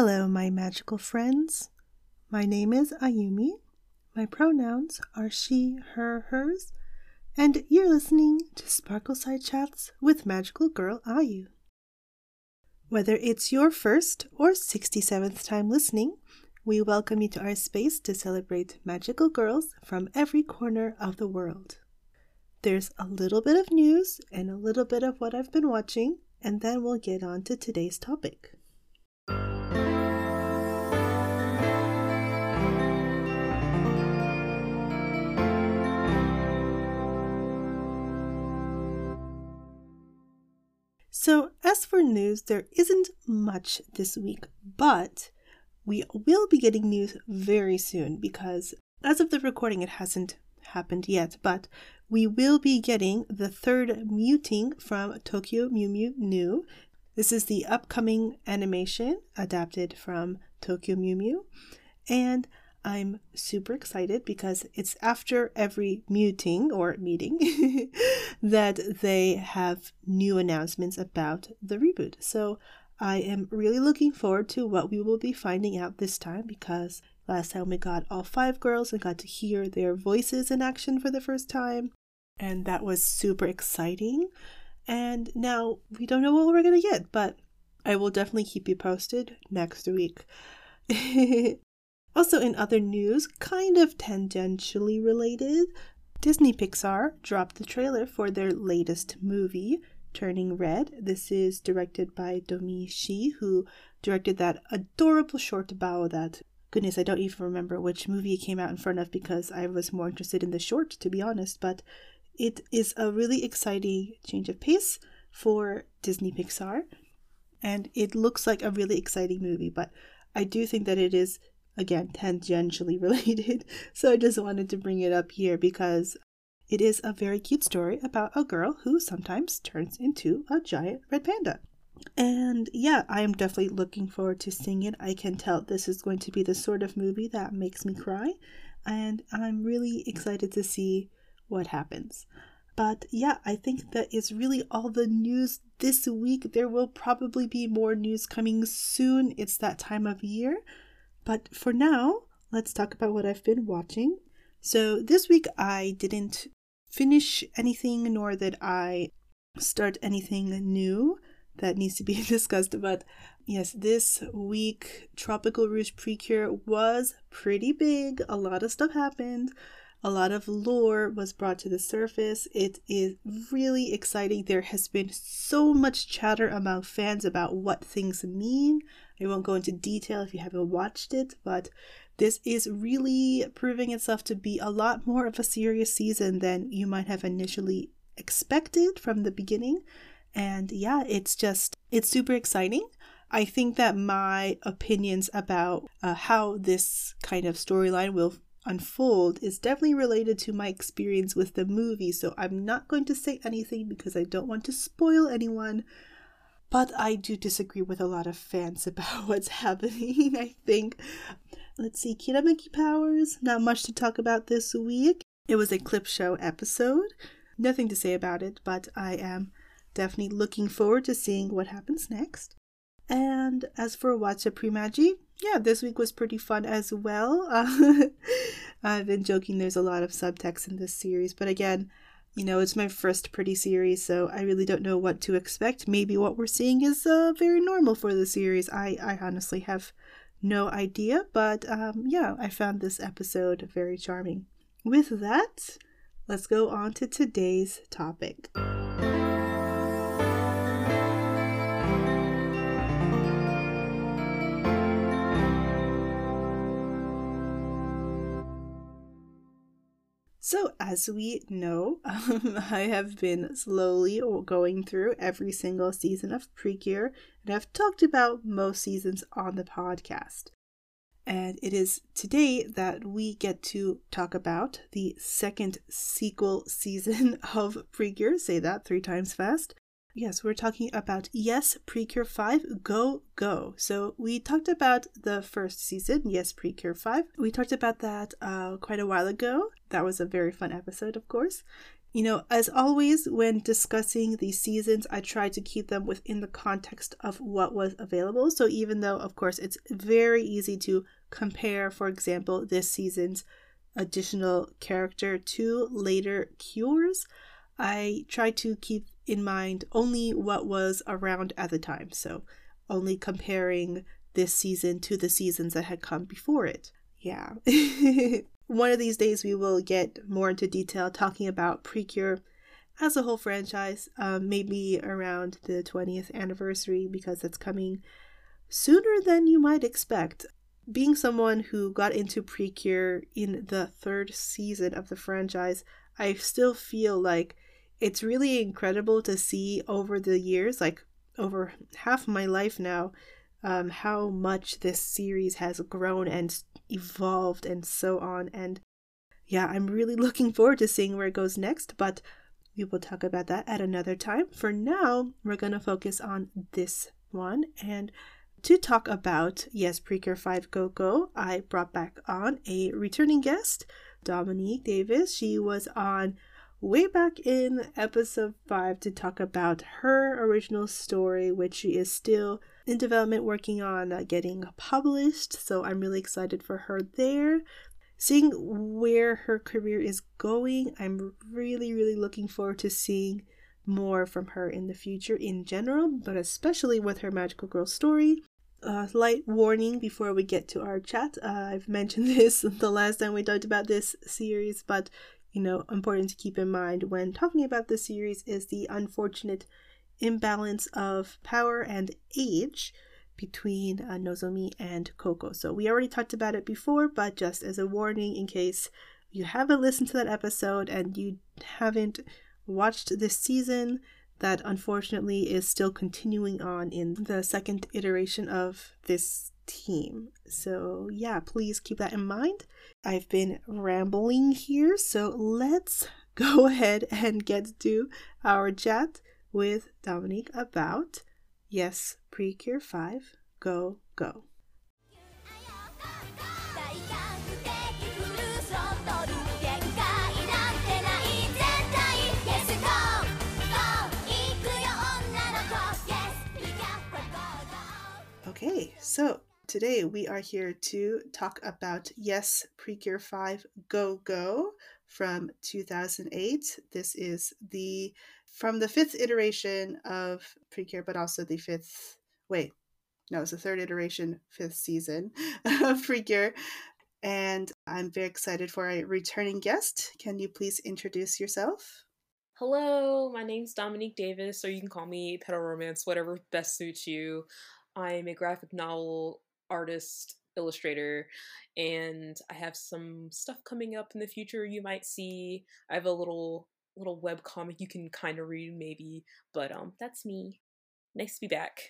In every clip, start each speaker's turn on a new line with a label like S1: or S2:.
S1: Hello, my magical friends. My name is Ayumi. My pronouns are she, her, hers, and you're listening to Sparkle Side Chats with Magical Girl Ayu. Whether it's your first or 67th time listening, we welcome you to our space to celebrate magical girls from every corner of the world. There's a little bit of news and a little bit of what I've been watching, and then we'll get on to today's topic. So, as for news, there isn't much this week, but we will be getting news very soon because as of the recording, it hasn't happened yet, but we will be getting the third muting from Tokyo Mew Mew New. This is the upcoming animation adapted from Tokyo Mew Mew, and I'm super excited because it's after every muting or meeting that they have new announcements about the reboot. So I am really looking forward to what we will be finding out this time because last time we got all five girls and got to hear their voices in action for the first time, and that was super exciting. And now we don't know what we're gonna get, but I will definitely keep you posted next week. also, in other news, kind of tangentially related, Disney Pixar dropped the trailer for their latest movie, Turning Red. This is directed by Domee Shi, who directed that adorable short bao that goodness, I don't even remember which movie it came out in front of because I was more interested in the short, to be honest. But it is a really exciting change of pace for Disney Pixar. And it looks like a really exciting movie, but I do think that it is, again, tangentially related. So I just wanted to bring it up here because it is a very cute story about a girl who sometimes turns into a giant red panda. And yeah, I am definitely looking forward to seeing it. I can tell this is going to be the sort of movie that makes me cry, and I'm really excited to see what happens. But yeah, I think that is really all the news this week. There will probably be more news coming soon. It's that time of year. But for now, let's talk about what I've been watching. So this week I didn't finish anything nor did I start anything new that needs to be discussed. But yes, this week Tropical Rouge Precure was pretty big. A lot of stuff happened. A lot of lore was brought to the surface. It is really exciting. There has been so much chatter among fans about what things mean. I won't go into detail if you haven't watched it, but this is really proving itself to be a lot more of a serious season than you might have initially expected from the beginning. And yeah, it's just, it's super exciting. I think that my opinions about uh, how this kind of storyline will unfold is definitely related to my experience with the movie. So I'm not going to say anything because I don't want to spoil anyone. But I do disagree with a lot of fans about what's happening. I think, let's see, Kirameki Powers, not much to talk about this week. It was a clip show episode. Nothing to say about it, but I am definitely looking forward to seeing what happens next. And as for Waccha PriMagi, yeah, this week was pretty fun as well. Uh, I've been joking, there's a lot of subtext in this series, but again, you know, it's my first pretty series, so I really don't know what to expect. Maybe what we're seeing is uh, very normal for the series. I, I honestly have no idea, but um, yeah, I found this episode very charming. With that, let's go on to today's topic. So, as we know, um, I have been slowly going through every single season of Precure, and I've talked about most seasons on the podcast. And it is today that we get to talk about the second sequel season of Precure. Say that three times fast. Yes, we're talking about Yes Precure 5 Go Go. So we talked about the first season, Yes Precure 5. We talked about that uh, quite a while ago. That was a very fun episode, of course. You know, as always, when discussing these seasons, I try to keep them within the context of what was available. So, even though, of course, it's very easy to compare, for example, this season's additional character to later cures, I try to keep in mind only what was around at the time. So, only comparing this season to the seasons that had come before it. Yeah. One of these days, we will get more into detail talking about Precure as a whole franchise, um, maybe around the 20th anniversary, because it's coming sooner than you might expect. Being someone who got into Precure in the third season of the franchise, I still feel like it's really incredible to see over the years, like over half my life now, um, how much this series has grown and evolved and so on. And yeah, I'm really looking forward to seeing where it goes next, but we will talk about that at another time. For now, we're going to focus on this one. And to talk about Yes Precure 5 Go Go, I brought back on a returning guest, Dominique Davis. She was on way back in episode 5 to talk about her original story, which she is still in development working on uh, getting published. So I'm really excited for her there. Seeing where her career is going, I'm really, really looking forward to seeing more from her in the future in general, but especially with her Magical Girl story. Uh, light warning before we get to our chat. Uh, I've mentioned this the last time we talked about this series, but you know, important to keep in mind when talking about this series is the unfortunate imbalance of power and age between uh, Nozomi and Coco. So we already talked about it before, but just as a warning in case you haven't listened to that episode and you haven't watched this season, that unfortunately is still continuing on in the second iteration of this team. So, yeah, please keep that in mind. I've been rambling here, so let's go ahead and get to our chat with Dominique about Yes Precure 5 Go Go. Okay, so today we are here to talk about Yes Precure 5 Go Go from 2008. This is the from the fifth iteration of Precure, but also the fifth. Wait, no, it's the third iteration, fifth season of Precure. And I'm very excited for a returning guest. Can you please introduce yourself?
S2: Hello, my name's Dominique Davis, or you can call me Petal Romance, whatever best suits you. I'm a graphic novel artist, illustrator, and I have some stuff coming up in the future you might see. I have a little little web comic you can kind of read maybe, but um that's me. Nice to be back.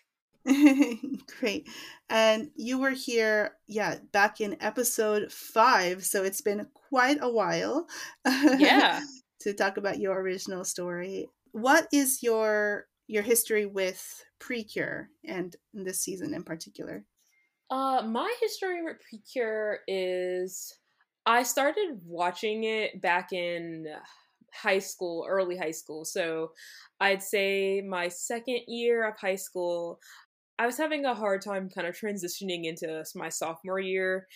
S1: Great. And you were here, yeah, back in episode five, so it's been quite a while.
S2: Yeah.
S1: to talk about your original story. What is your your history with Precure and this season in particular?
S2: Uh my history with Precure is I started watching it back in high school, early high school. So I'd say my second year of high school, I was having a hard time kind of transitioning into my sophomore year.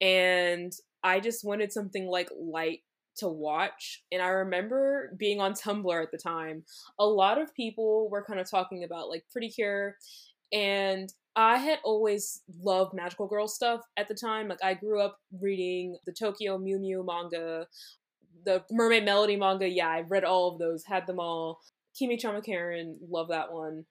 S2: And I just wanted something like light to watch. And I remember being on Tumblr at the time. A lot of people were kind of talking about like Pretty Cure. And I had always loved magical girl stuff at the time. Like I grew up reading the Tokyo Mew Mew manga the Mermaid Melody manga, yeah, I read all of those, had them all. Kamichama Karin, love that one.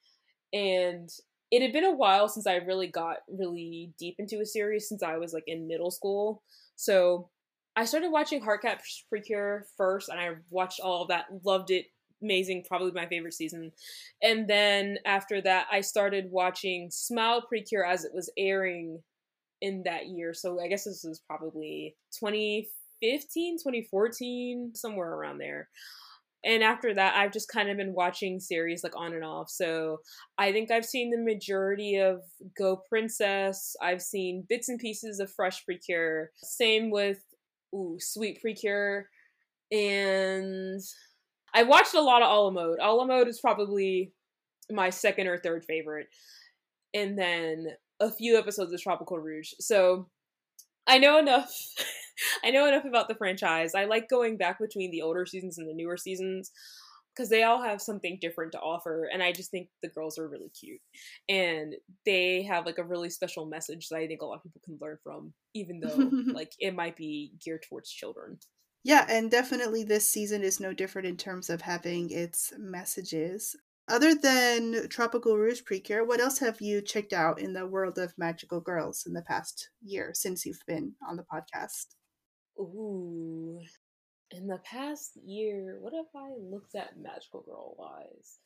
S2: And it had been a while since I really got really deep into a series since I was like in middle school. So I started watching HeartCatch Precure first, and I watched all of that, loved it, amazing, probably my favorite season. And then after that, I started watching Smile Precure as it was airing in that year. So I guess this was probably 20 2015, 2014, somewhere around there. And after that, I've just kind of been watching series like on and off. So I think I've seen the majority of Go Princess. I've seen bits and pieces of Fresh Precure. Same with ooh, Sweet Precure. And I watched a lot of a la mode. A mode is probably my second or third favorite. And then a few episodes of Tropical Rouge. So I know enough. I know enough about the franchise. I like going back between the older seasons and the newer seasons because they all have something different to offer and i just think the girls are really cute and they have like a really special message that i think a lot of people can learn from even though like it might be geared towards children
S1: yeah and definitely this season is no different in terms of having its messages other than tropical rouge precure what else have you checked out in the world of magical girls in the past year since you've been on the podcast
S2: Ooh, in the past year, what have I looked at Magical Girl wise?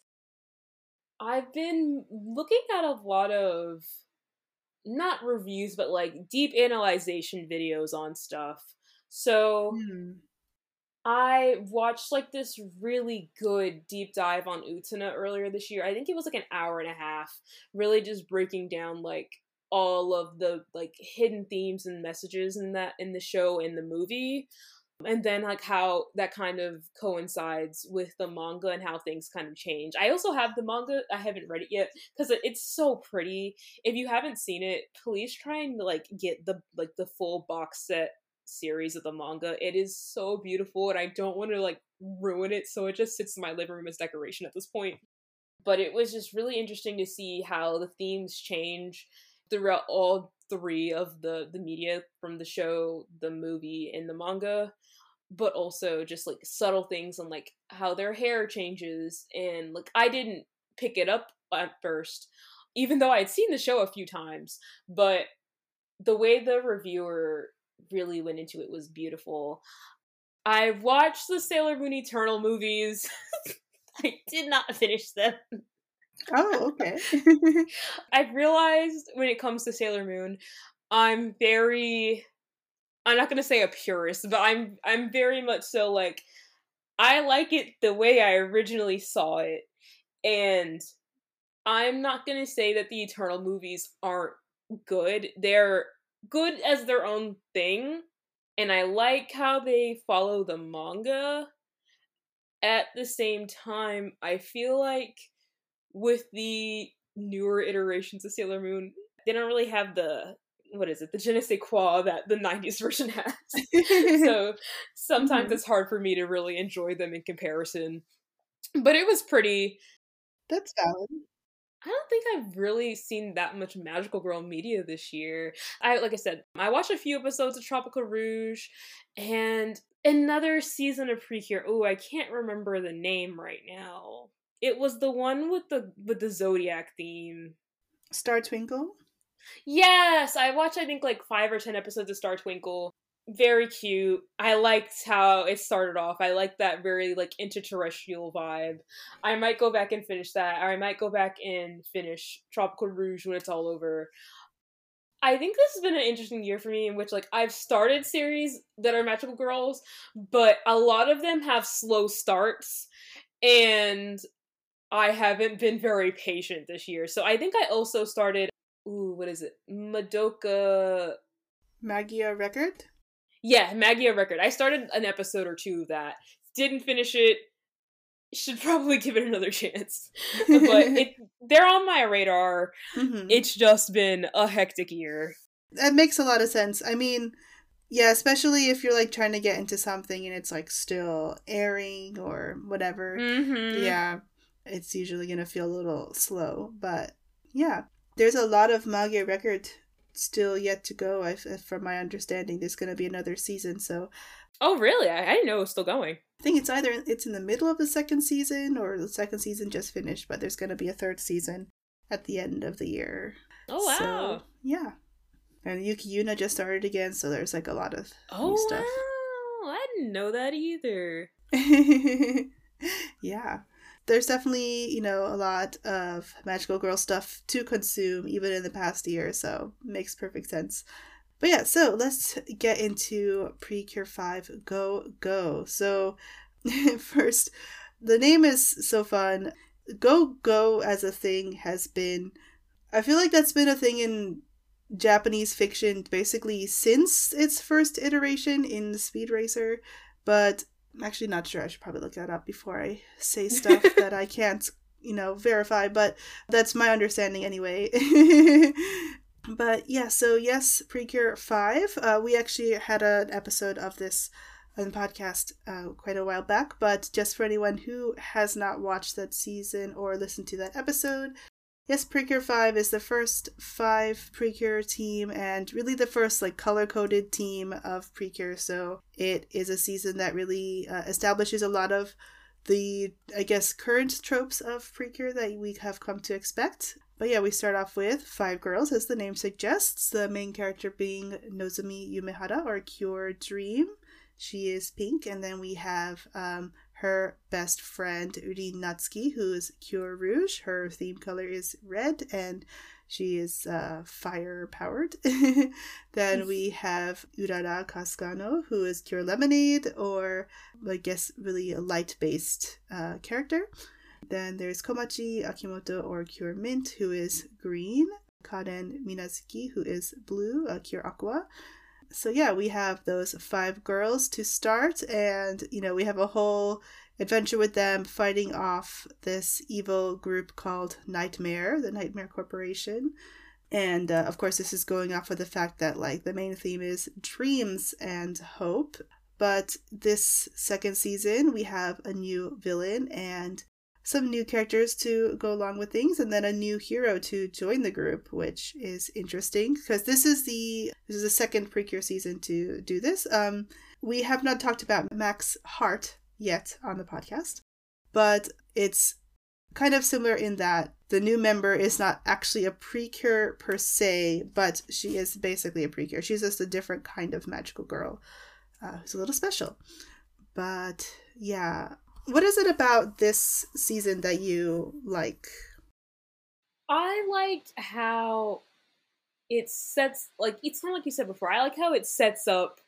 S2: I've been looking at a lot of not reviews, but like deep analyzation videos on stuff. So
S1: Hmm.
S2: I watched like this really good deep dive on Utena earlier this year. I think it was like an hour and a half, really just breaking down like all of the like hidden themes and messages in that in the show in the movie. And then like how that kind of coincides with the manga and how things kind of change. I also have the manga i haven't read it yet because it's so pretty. If you haven't seen it please try and like get the like the full box set series of the manga. It is so beautiful and i don't want to like ruin it so it just sits in my living room as decoration at this point. But it was just really interesting to see how the themes change throughout all three of the the media from the show the movie and the manga but also just like subtle things on like how their hair changes and like I didn't pick it up at first even though I had seen the show a few times but the way the reviewer really went into it was beautiful. I watched the Sailor Moon Eternal movies. I did not finish them.
S1: oh okay
S2: I've realized when it comes to Sailor Moon, I'm very I'm not gonna say a purist, but I'm I'm very much so like I like it the way I originally saw it. And I'm not gonna say that the Eternal movies aren't good. They're good as their own thing. And I like how they follow the manga. At the same time, I feel like with the newer iterations of Sailor Moon, they don't really have the what is it, the je ne sais quoi that the 90s version has. so sometimes
S1: Mhm.
S2: it's hard for me to really enjoy them in comparison. But it was pretty.
S1: that's valid
S2: I don't think I've really seen that much magical girl media this year. I like I said, I watched a few episodes of Tropical Rouge and another season of Precure. Oh, I can't remember the name right now. It was the one with the with the zodiac theme.
S1: star twinkle
S2: Yes, I watched I think like 5 or 10 episodes of Star Twinkle. Very cute. I liked how it started off. I liked that very like interterrestrial vibe. I might go back and finish that, or I might go back and finish Tropical Rouge when it's all over. I think this has been an interesting year for me in which like I've started series that are magical girls, but a lot of them have slow starts and I haven't been very patient this year. So I think I also started ooh, what is it? Madoka
S1: magia record
S2: Yeah, Magia Record. I started an episode or two of that. Didn't finish it. Should probably give it another chance. but it they're on my radar.
S1: Mhm.
S2: It's just been a hectic year.
S1: that makes a lot of sense i mean yeah especially if you're like trying to get into something and it's like still airing or whatever
S2: Mm-hmm.
S1: yeah it's usually gonna feel a little slow but yeah there's a lot of magia record still yet to go if, if uh, from my understanding there's gonna be another season so
S2: Oh really? I, I didn't know it was still going.
S1: i think it's either it's in the middle of the second season or the second season just finished but there's gonna be a third season at the end of the year
S2: Oh wow.
S1: So, yeah and yuki yuna just started again so there's like a lot of
S2: oh
S1: new stuff
S2: wow. I didn't know that either.
S1: yeah. There's definitely, you know, a lot of magical girl stuff to consume even in the past year, so makes perfect sense. But yeah, so let's get into Precure 5 Go Go. So first, the name is so fun. Go Go as a thing has been I feel like that's been a thing in Japanese fiction basically since its first iteration in Speed Racer, but I'm actually not sure. I should probably look that up before I say stuff that I can't, you know, verify, but that's my understanding anyway. but yeah, so yes, Precure 5. Uh, we actually had an episode of this on the podcast uh, quite a while back, but just for anyone who has not watched that season or listened to that episode, yes, Precure 5 is the first five Precure team and really the first like color coded team of Precure. So it is a season that really uh, establishes a lot of the, I guess, current tropes of Precure that we have come to expect. But yeah, we start off with five girls, as the name suggests, the main character being Nozomi Yumehara, or Cure Dream. She is pink, and then we have um, her best friend Uri Natsuki, who is Cure Rouge. Her theme color is red, and she is uh, fire powered. then we have Urara Kasuga, who is Cure Lemonade, or I guess really a light based uh, character. Then there's Komachi Akimoto, or Cure Mint, who is green. Karen Minazuki, who is blue, uh, Cure Aqua so yeah, we have those five girls to start, and you know, we have a whole adventure with them fighting off this evil group called Nightmare, the Nightmare Corporation. And uh, of course, this is going off of the fact that like the main theme is dreams and hope. But this second season, we have a new villain and some new characters to go along with things and then a new hero to join the group which is interesting because this is the this is the second precure season to do this. Um we have not talked about max heart yet on the podcast but it's kind of similar in that the new member is not actually a precure per se but she is basically a precure she's just a different kind of magical girl uh, who's a little special. But yeah what is it about this season that you like?
S2: I liked how it sets like it's kind of like you said before. I like how it sets up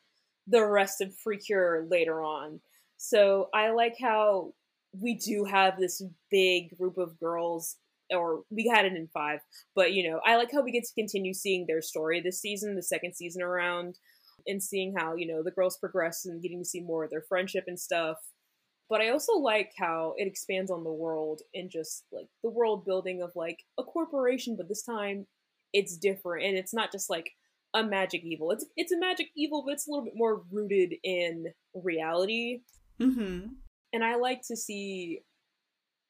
S2: the rest of Precure later on. So I like how we do have this big group of girls, or we had it in five, but you know, I like how we get to continue seeing their story this season, the second season around, and seeing how you know the girls progress and getting to see more of their friendship and stuff. But I also like how it expands on the world and just like the world building of like a corporation, but this time it's different and it's not just like a magic evil. It's it's a magic evil, but it's a little bit more rooted in reality.
S1: Mm-hmm.
S2: And I like to see,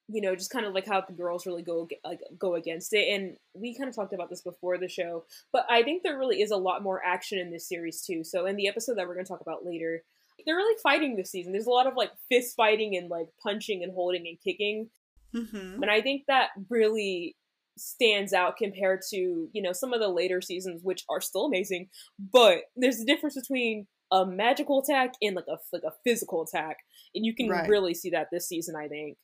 S2: you know, just kind of like how the girls really go like go against it. And we kind of talked about this before the show, but I think there really is a lot more action in this series too. So in the episode that we're going to talk about later, they're really fighting this season. There's a lot of like fist fighting and like punching and holding and kicking.
S1: Mm-hmm.
S2: And I think that really stands out compared to, you know, some of the later seasons, which are still amazing. But there's a difference between a magical attack and like a like a physical attack. And you can right. really see that this season, I think.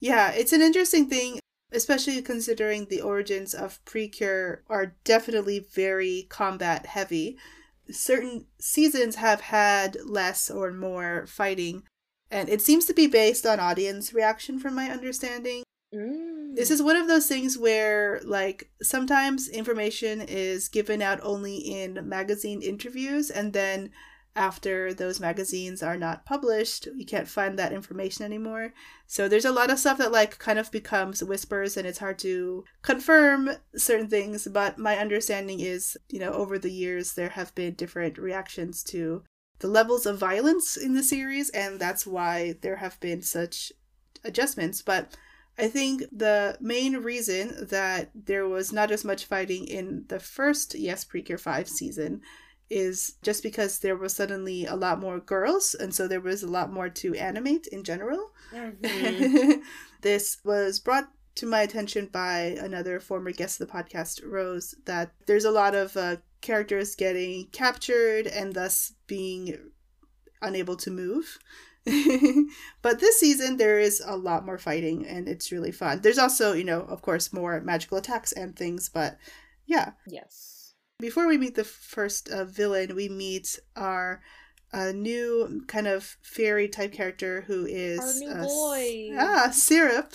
S1: Yeah, it's an interesting thing, especially considering the origins of Precure are definitely very combat heavy certain seasons have had less or more fighting, and it seems to be based on audience reaction, from my understanding.
S2: Mm.
S1: This is one of those things where, like, sometimes information is given out only in magazine interviews, and then after those magazines are not published, you can't find that information anymore. So there's a lot of stuff that like kind of becomes whispers and it's hard to confirm certain things, but my understanding is, you know, over the years there have been different reactions to the levels of violence in the series and that's why there have been such adjustments, but I think the main reason that there was not as much fighting in the first Yes Precure 5 season is just because there was suddenly a lot more girls and so there was a lot more to animate in general.
S2: Mm-hmm.
S1: this was brought to my attention by another former guest of the podcast rose that there's a lot of uh, characters getting captured and thus being unable to move. But this season there is a lot more fighting and it's really fun. There's also you know of course more magical attacks and things but yeah.
S2: Yes
S1: before we meet the first uh, villain, we meet our uh, new kind of fairy type character who is
S2: our new uh, boy.
S1: Ah, Syrup.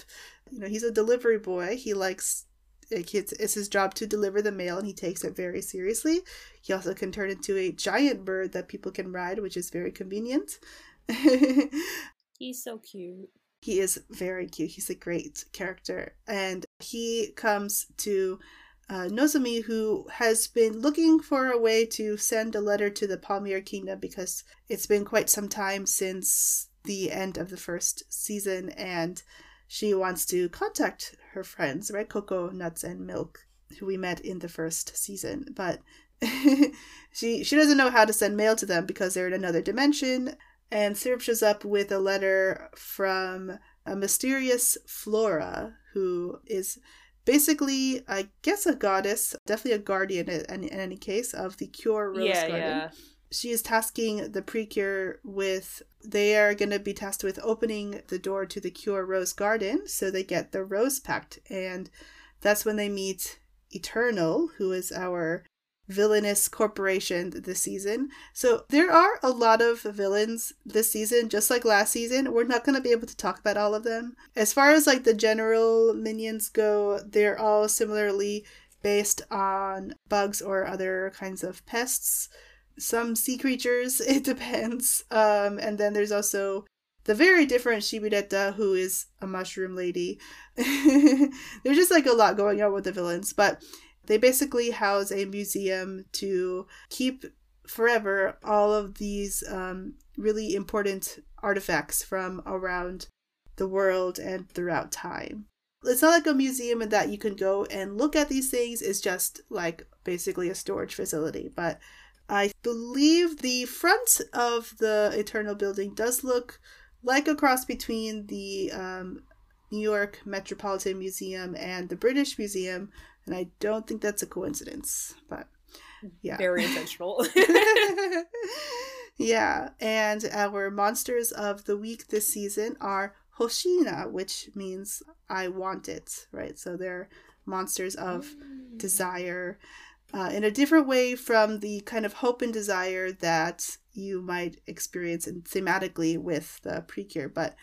S1: You know, he's a delivery boy. He likes it's, it's his job to deliver the mail and he takes it very seriously. He also can turn into a giant bird that people can ride, which is very convenient.
S2: He's so cute.
S1: He is very cute. He's a great character. And he comes to uh, Nozomi, who has been looking for a way to send a letter to the Palmier Kingdom because it's been quite some time since the end of the first season, and she wants to contact her friends, right? Coco, Nuts, and Milk, who we met in the first season. But she she doesn't know how to send mail to them because they're in another dimension. And Syrup shows up with a letter from a mysterious Flora, who is basically, I guess, a goddess, definitely a guardian in, in any case, of the Cure Rose
S2: yeah,
S1: Garden.
S2: yeah.
S1: She is tasking the Precure with, they are going to be tasked with opening the door to the Cure Rose Garden so they get the Rose Pact. And that's when they meet Eternal, who is our villainous corporation this season. So there are a lot of villains this season, just like last season. We're not going to be able to talk about all of them. As far as like the general minions go, they're all similarly based on bugs or other kinds of pests. Some sea creatures, it depends. Um, and then there's also the very different Shibireta, who is a mushroom lady. there's just like a lot going on with the villains, but they basically house a museum to keep forever all of these um, really important artifacts from around the world and throughout time. It's not like a museum in that you can go and look at these things. It's just like basically a storage facility. But I believe the front of the Eternal Building does look like a cross between the um, New York Metropolitan Museum and the British Museum, and I don't think that's a coincidence, but yeah.
S2: Very intentional.
S1: yeah, and our monsters of the week this season are Hoshiina, which means I want it, right? So they're monsters of
S2: Mm.
S1: desire uh, in a different way from the kind of hope and desire that you might experience in thematically with the Precure. But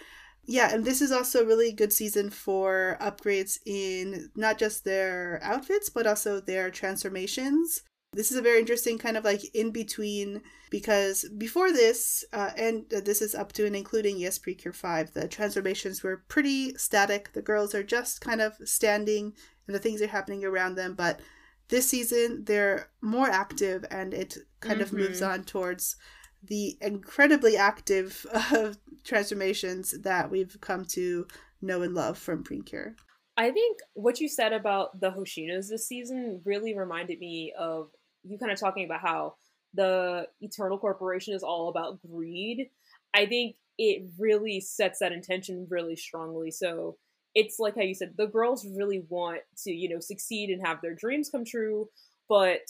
S1: yeah, and this is also a really good season for upgrades in not just their outfits, but also their transformations. This is a very interesting kind of like in between because before this, uh, and this is up to and including Yes Precure 5, the transformations were pretty static. The girls are just kind of standing and the things are happening around them. But this season, they're more active and it kind of moves
S2: Mhm.
S1: on towards the incredibly active uh, transformations that we've come to know and love from Precure.
S2: I think what you said about the Hoshiinas this season really reminded me of you kind of talking about how the Eternal Corporation is all about greed. I think it really sets that intention really strongly. So it's like how you said the girls really want to, you know, succeed and have their dreams come true, but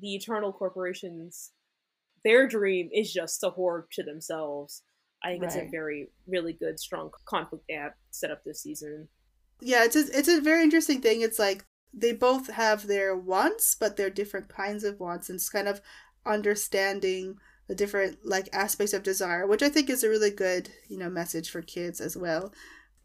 S2: the Eternal Corporation's their dream is just to hoard to themselves. I think it's a very, really good, strong conflict app set up this season.
S1: Yeah, it's a, it's a very interesting thing. It's like they both have their wants, but they're different kinds of wants, and it's kind of understanding the different like aspects of desire, which I think is a really good you know message for kids as well.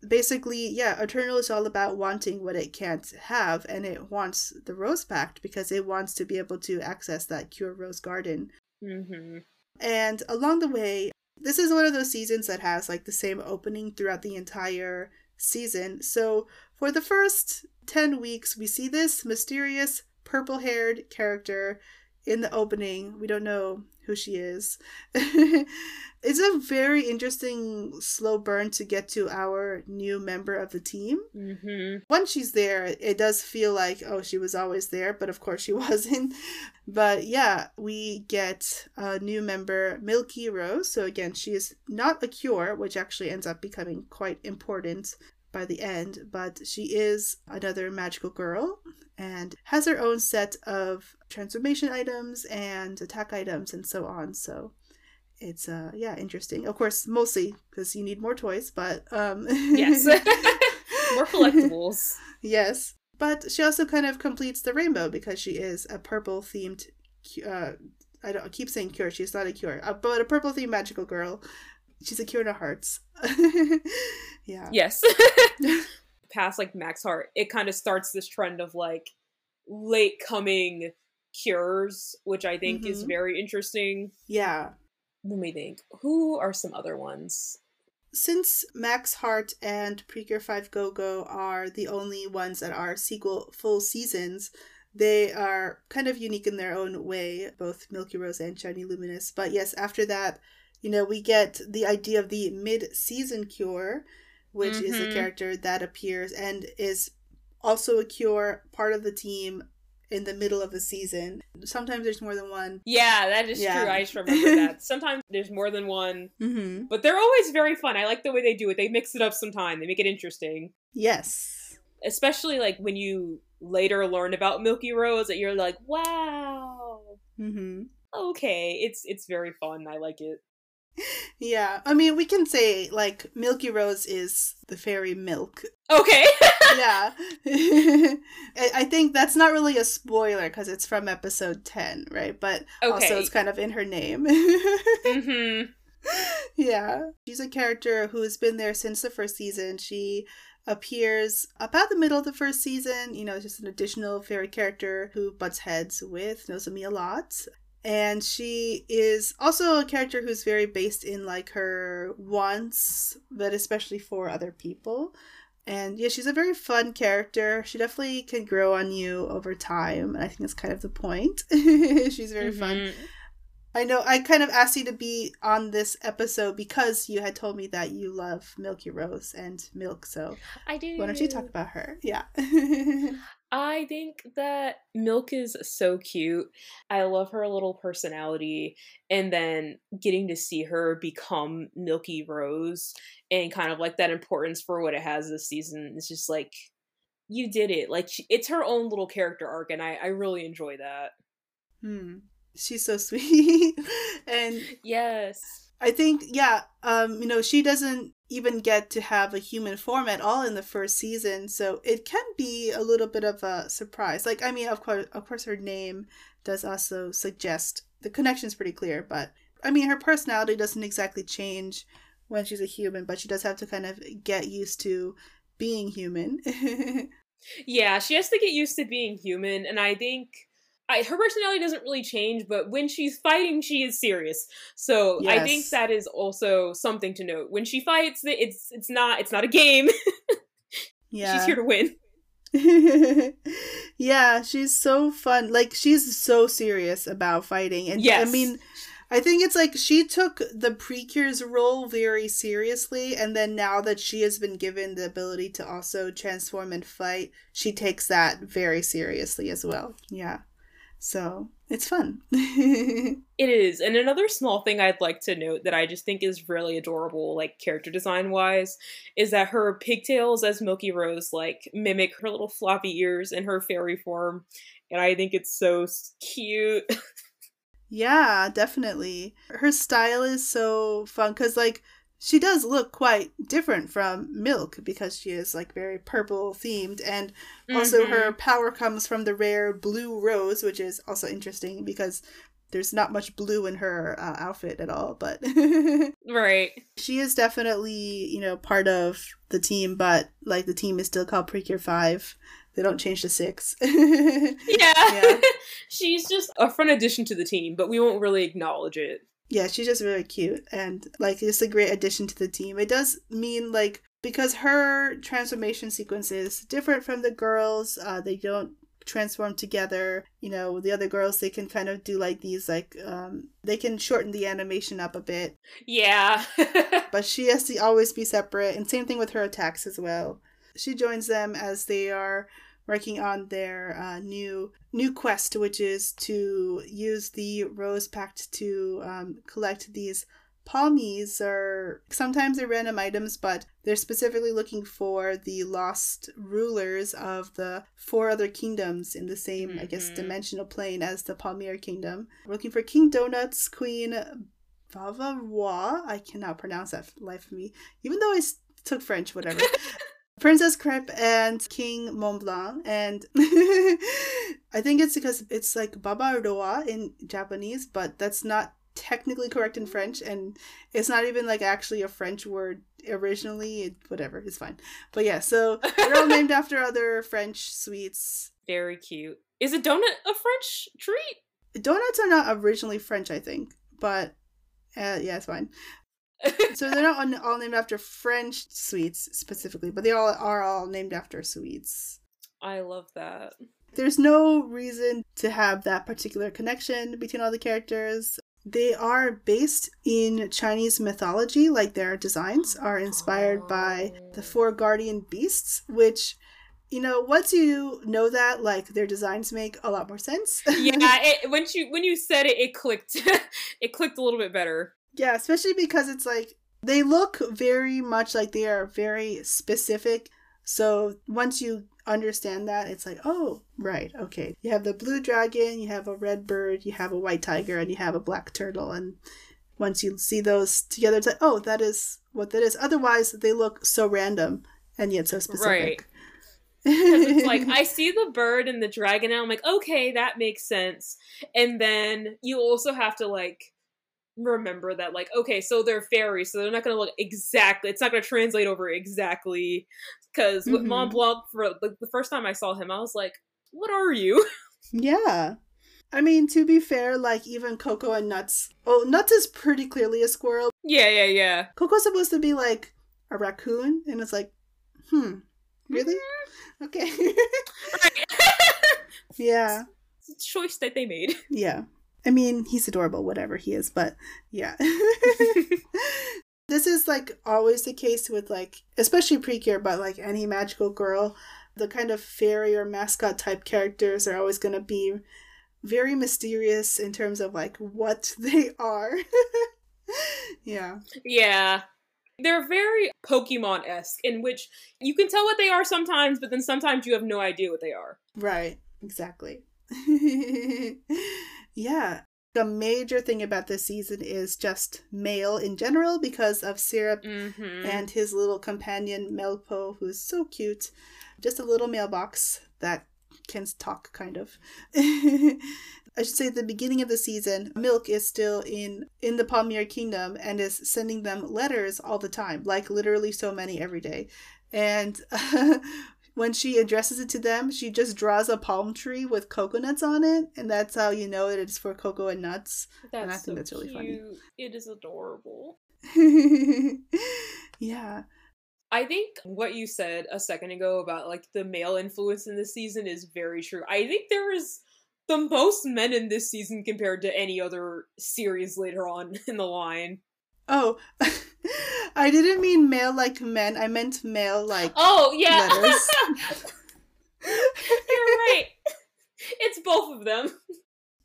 S1: Basically, yeah, Eternal is all about wanting what it can't have, and it wants the Rose Pact because it wants to be able to access that Cure Rose Garden.
S2: Hmm
S1: And along the way, this is one of those seasons that has like the same opening throughout the entire season. So for the first 10 weeks, we see this mysterious purple haired character in the opening. We don't know who she is. it's a very interesting slow burn to get to our new member of the team
S2: hmm
S1: once she's there, it does feel like, oh, she was always there, but of course she wasn't. But yeah, we get a new member, Milky Rose. So again, she is not a cure, which actually ends up becoming quite important by the end, but she is another magical girl and has her own set of transformation items and attack items and so on. So it's uh yeah interesting of course mostly because you need more toys but um
S2: Yes. More collectibles.
S1: Yes. But she also kind of completes the rainbow because she is a purple themed. Uh, I don't I keep saying cure. She's not a cure, uh, but a purple themed magical girl. She's a cure to hearts. yeah.
S2: Yes. Past like Max Heart, it kind of starts this trend of like late coming cures, which I think is
S1: Mhm.
S2: very interesting.
S1: Yeah.
S2: Let me think. Who are some other ones?
S1: Since Max Heart and Precure 5 Go Go are the only ones that are sequel full seasons, they are kind of unique in their own way, both Milky Rose and Shiny Luminous. But yes, after that, you know, we get the idea of the mid season cure, which mm-hmm. is a mm-hmm. character that appears and is also a cure, part of the team in the middle of the season. Sometimes there's more than one.
S2: Yeah, that is yeah. true. I just remember that. Sometimes there's more than one, mm-hmm. but they're always very fun. I like the way they do it. They mix it up sometime. They make it interesting.
S1: Yes.
S2: Especially like when you later learn about Milky Rose, that you're like, wow. Mm-hmm. Okay, it's it's very fun. I like it.
S1: Yeah, I mean, we can say like Milky Rose is the fairy milk.
S2: Okay.
S1: yeah, I think that's not really a spoiler because it's from episode ten, right? But okay. also, it's kind of in her name. mm-hmm. Yeah, she's a character who has been there since the first season. She appears about the middle of the first season. You know, just an additional fairy character who butts heads with Nozomi a lot and she is also a character who's very based in like her wants but especially for other people. And yeah she's a very fun character. She definitely can grow on you over time and i think that's kind of the point. She's very mm-hmm. fun i know i kind of asked you to be on this episode because you had told me that you love milky rose and milk so
S2: i do.
S1: why don't you talk about her? Yeah
S2: I think that Milk is so cute. I love her little personality. And then getting to see her become Milky Rose and kind of like that importance for what it has this season is just like, you did it. Like, she, it's her own little character arc, and I, I really enjoy that.
S1: Hmm. She's so sweet. and
S2: yes.
S1: I think, yeah, um, you know, she doesn't even get to have a human form at all in the first season, so it can be a little bit of a surprise. Like, I mean, of course, of course, her name does also suggest the connection's pretty clear, but I mean, her personality doesn't exactly change when she's a human, but she does have to kind of get used to being human.
S2: yeah, she has to get used to being human, and I think I, her personality doesn't really change, but when she's fighting, she is serious. So yes. I think that is also something to note. When she fights, it's it's not it's not a game. yeah, she's here to win.
S1: yeah, she's so fun. Like she's so serious about fighting, and yes. I mean, I think it's like she took the Precure's role very seriously, and then now that she has been given the ability to also transform and fight, she takes that very seriously as well. Yeah. So it's fun.
S2: it is. And another small thing I'd like to note that I just think is really adorable, like character design wise, is that her pigtails as Milky Rose like mimic her little floppy ears in her fairy form. And I think it's so cute.
S1: yeah, definitely. Her style is so fun because, like, she does look quite different from Milk because she is like very purple themed, and also mm-hmm. her power comes from the rare blue rose, which is also interesting because there's not much blue in her uh, outfit at all. But
S2: right,
S1: she is definitely you know part of the team, but like the team is still called Precure Five. They don't change to six.
S2: yeah, yeah. she's just a fun addition to the team, but we won't really acknowledge it
S1: yeah, she's just really cute and like it's a great addition to the team. It does mean like because her transformation sequence is different from the girls, uh, they don't transform together. You know, the other girls they can kind of do like these like um they can shorten the animation up a bit.
S2: Yeah.
S1: but she has to always be separate and same thing with her attacks as well. She joins them as they are working on their uh, new new quest, which is to use the Rose Pact to um, collect these palmies or sometimes they're random items, but they're specifically looking for the lost rulers of the four other kingdoms in the same, mm-hmm. I guess, mm-hmm. dimensional plane as the Palmier Kingdom. We're looking for King Donuts, Queen Bavarois. I cannot pronounce that life for me, even though I took French, whatever. Princess Crêpe and King Mont Blanc. And I think it's because it's like Baba Roa in Japanese, but that's not technically correct in French. And it's not even like actually a French word originally. It, whatever, it's fine. But yeah, so they're all named after other French sweets.
S2: Very cute. Is a donut a French treat?
S1: Donuts are not originally French, I think, but Uh, yeah, it's fine. so they're not all named after French sweets specifically, but they all are all named after sweets.
S2: I love that.
S1: There's no reason to have that particular connection between all the characters. They are based in Chinese mythology, like their designs are inspired by the four guardian beasts, which you know once you know that like their designs make a lot more sense
S2: yeah it, when you when you said it it clicked it clicked a little bit better
S1: yeah especially because it's like they look very much like they are very specific so once you understand that, it's like, oh, right, okay. You have the blue dragon, you have a red bird, you have a white tiger, and you have a black turtle. And once you see those together, it's like, oh, that is what that is. Otherwise, they look so random and yet so specific. Right.
S2: it's like I see the bird and the dragon, and I'm like, okay, that makes sense. And then you also have to like remember that like okay so they're fairies so they're not going to look exactly it's not going to translate over exactly. Because mm-hmm. with mont blanc for like the first time i saw him i was like what are you?
S1: Yeah. I mean to be fair like even coco and nuts oh nuts is pretty clearly a squirrel.
S2: Yeah yeah yeah.
S1: Coco's supposed to be like a raccoon and it's like hmm really? Mm-hmm. okay. Yeah.
S2: It's a choice that they made.
S1: Yeah I mean, he's adorable, whatever he is, but yeah. this is like always the case with like, especially Precure, but like any magical girl, the kind of fairy or mascot type characters are always going to be very mysterious in terms of like what they are. yeah.
S2: Yeah. They're very Pokemon esque, in which you can tell what they are sometimes, but then sometimes you have no idea what they are.
S1: Right, exactly. Yeah. A major thing about this season is just mail in general because of Syrup mm-hmm. and his little companion Melpo, who's so cute. Just a little mailbox that can talk, kind of. I should say at the beginning of the season, Milk is still in in the Palmier Kingdom and is sending them letters all the time, like literally so many every day. And uh, when she addresses it to them, she just draws a palm tree with coconuts on it, and that's how you know it is for Coco and nuts. That's and I think
S2: so that's really cute. funny. It is adorable.
S1: yeah.
S2: I think what you said a second ago about like the male influence in this season is very true. I think there is the most men in this season compared to any other series later on in the line.
S1: Oh, I didn't mean male like men. I meant male like
S2: oh yeah. You're right. It's both of them.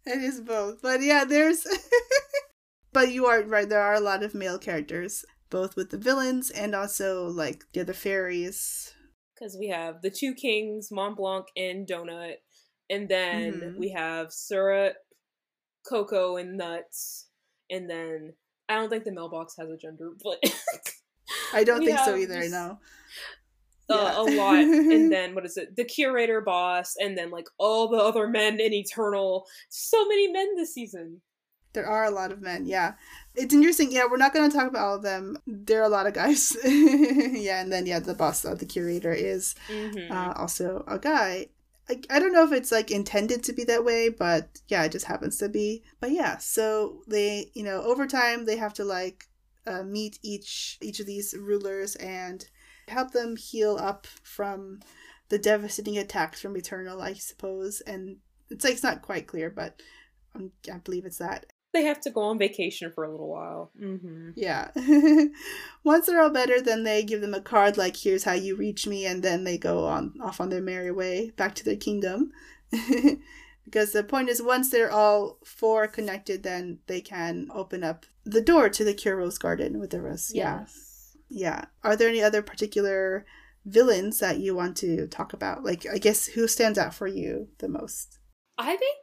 S1: It is both, but yeah, there's. but you are right. There are a lot of male characters, both with the villains and also like the other fairies.
S2: Because we have the two kings, Mont Blanc and Donut, and then mm-hmm. we have Syrup, Coco, and Nuts, and then I don't think the mailbox has a gender, but
S1: I don't think so either. Just, no.
S2: Uh, yeah. a lot, and then what is it? The curator boss, and then like all the other men in Eternal. So many men this season.
S1: There are a lot of men. Yeah, it's interesting. Yeah, we're not going to talk about all of them. There are a lot of guys. yeah, and then yeah, the boss, uh, the curator, is mm-hmm. uh, also a guy. I, I don't know if it's like intended to be that way, but yeah, it just happens to be. But yeah, so they, you know, over time they have to like uh, meet each each of these rulers and help them heal up from the devastating attacks from Eternal, I suppose. And it's like it's not quite clear, but um, I believe it's that
S2: they have to go on vacation for a little while. Mm-hmm.
S1: Yeah. Once they're all better, then they give them a card like, "Here's how you reach me," and then they go on off on their merry way back to their kingdom. because the point is, once they're all four connected, then they can open up the door to the Cure Rose Garden with the rose. Yes. Yeah. Yeah. Are there any other particular villains that you want to talk about? Like, I guess who stands out for you the most?
S2: I think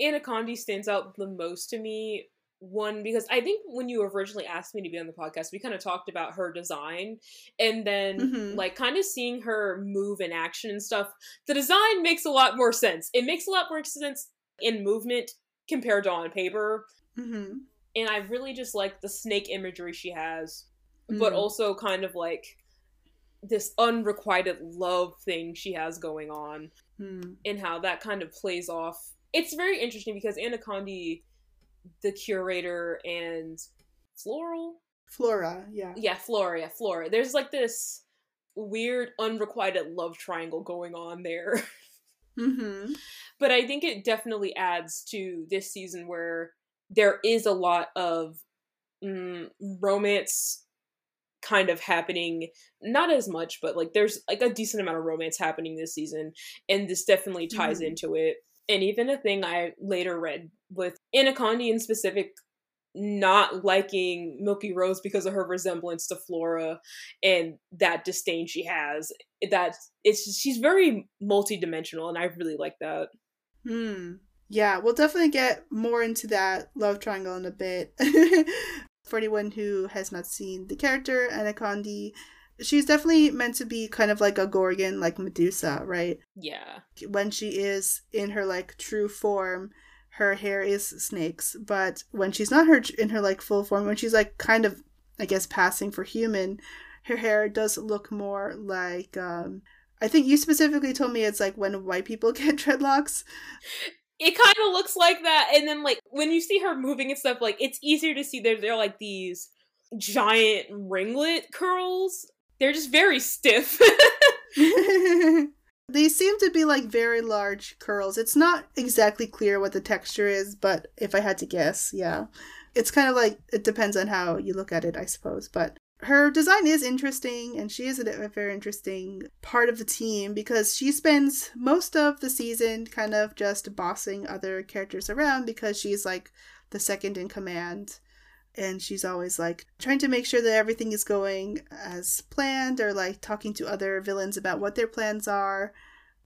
S2: Anacondy stands out the most to me. One, because I think when you originally asked me to be on the podcast, we kind of talked about her design and then mm-hmm. like kind of seeing her move in action and stuff. The design makes a lot more sense. It makes a lot more sense in movement compared to on paper. Mm-hmm. And I really just like the snake imagery she has, mm-hmm. but also kind of like this unrequited love thing she has going on mm. and how that kind of plays off it's very interesting because Anacondy, the curator and floral
S1: Flora, yeah.
S2: yeah flora yeah flora there's like this weird unrequited love triangle going on there
S1: Mm-hmm.
S2: but i think it definitely adds to this season where there is a lot of mm, romance kind of happening not as much but like there's like a decent amount of romance happening this season and this definitely ties
S1: Mhm.
S2: into it and even a thing i later read with anaconda in specific not liking milky rose because of her resemblance to flora and that disdain she has that it's she's very multidimensional and i really like that
S1: Hmm. Yeah, we'll definitely get more into that love triangle in a bit. For anyone who has not seen the character, Anaconda, she's definitely meant to be kind of like a Gorgon, like Medusa, right?
S2: yeah
S1: When she is in her like true form, her hair is snakes, but when she's not her in her like full form, when she's like kind of, I guess, passing for human, her hair does look more like um I think you specifically told me it's like when white people get dreadlocks.
S2: it kind of looks like that and then like when you see her moving and stuff like it's easier to see there they're like these giant ringlet curls they're just very stiff
S1: they seem to be like very large curls. It's not exactly clear what the texture is, but if I had to guess, yeah. It's kind of like it depends on how you look at it, I suppose. But her design is interesting, and she is a, very interesting part of the team because she spends most of the season kind of just bossing other characters around because she's like the second in command and she's always like trying to make sure that everything is going as planned or like talking to other villains about what their plans are.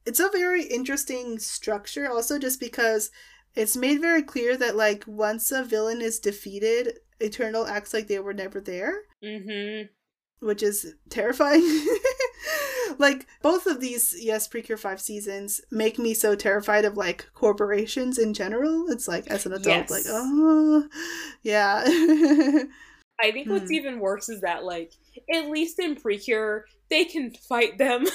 S1: It's a very interesting structure also just because it's made very clear that like once a villain is defeated, Eternal acts like they were never there,
S2: mm-hmm
S1: which is terrifying. like both of these yes precure 5 seasons make me so terrified of like corporations in general. It's like as an adult
S2: Yes.
S1: like oh yeah.
S2: i think what's
S1: Hmm.
S2: even worse is that like at least in precure they can fight them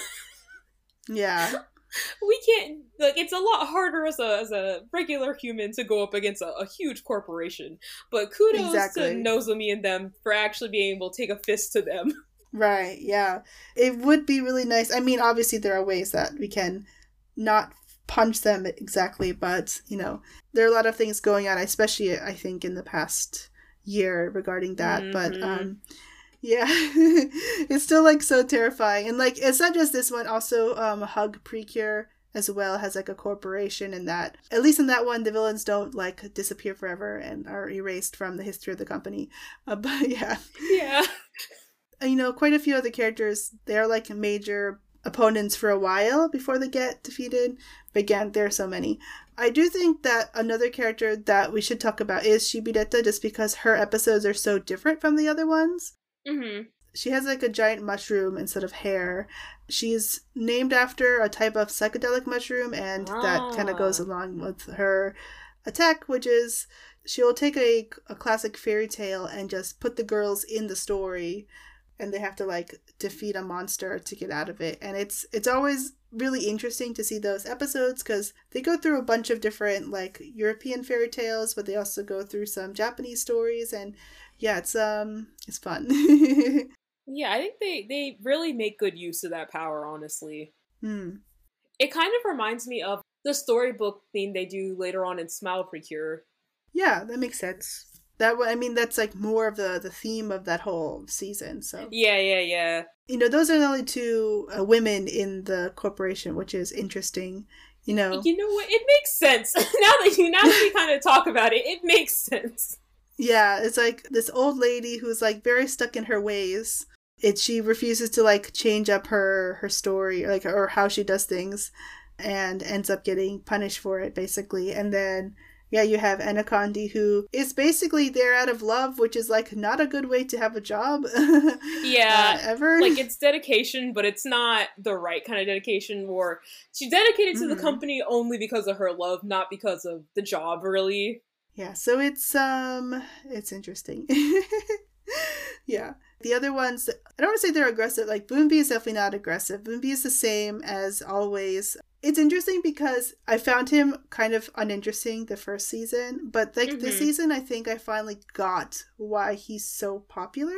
S1: yeah.
S2: we can't like it's a lot harder as a as a regular human to go up against a, a huge corporation but kudos
S1: Exactly.
S2: to nozomi and them for actually being able to take a fist to them
S1: Right, yeah. It would be really nice. I mean, obviously, there are ways that we can not punch them exactly, but, you know, there are a lot of things going on, especially, I think, in the past year regarding that. But,
S2: Mhm.
S1: um, yeah, it's still like so terrifying. And, like, it's not just this one, also, um, Hug Precure as well has like a corporation and that at least in that one the villains don't like disappear forever and are erased from the history of the company uh, but yeah
S2: yeah
S1: you know, quite a few other characters, they're like major opponents for a while before they get defeated. But again, there are so many. I do think that another character that we should talk about is Shibiretta just because her episodes are so different from the other ones.
S2: Mm-hmm
S1: She has like a giant mushroom instead of hair. She's named after a type of psychedelic mushroom, and that kind of goes
S2: Ah.
S1: along with her attack, which is she'll take a, a classic fairy tale and just put the girls in the story and they have to like defeat a monster to get out of it and it's it's always really interesting to see those episodes because they go through a bunch of different like european fairy tales but they also go through some japanese stories and yeah it's um it's fun
S2: Yeah, I think they they really make good use of that power. Honestly,
S1: Hmm.
S2: it kind of reminds me of the storybook theme they do later on in Smile Precure.
S1: yeah that makes sense that i mean that's like more of the the theme of that whole season so
S2: Yeah, yeah, yeah.
S1: you know those are the only two uh, women in the corporation which is interesting you know
S2: You know what? It makes sense now that you now that we kind of talk about it. It makes sense.
S1: Yeah, it's like this old lady who's like very stuck in her ways. It she refuses to like change up her her story like or how she does things and ends up getting punished for it basically. And then yeah, you have Anaconda who is basically there out of love, which is like not a good way to have a job.
S2: Yeah,
S1: uh, ever.
S2: Like it's dedication, but it's not the right kind of dedication. Or she's dedicated to the
S1: Mhm.
S2: company only because of her love, not because of the job. Really.
S1: Yeah, so it's um it's interesting. yeah. The other ones I don't want to say they're aggressive, like Bunby is definitely not aggressive. Bunby is the same as always. it's interesting because I found him kind of uninteresting the first season, but like mm-hmm. this season, I think I finally got why he's so popular.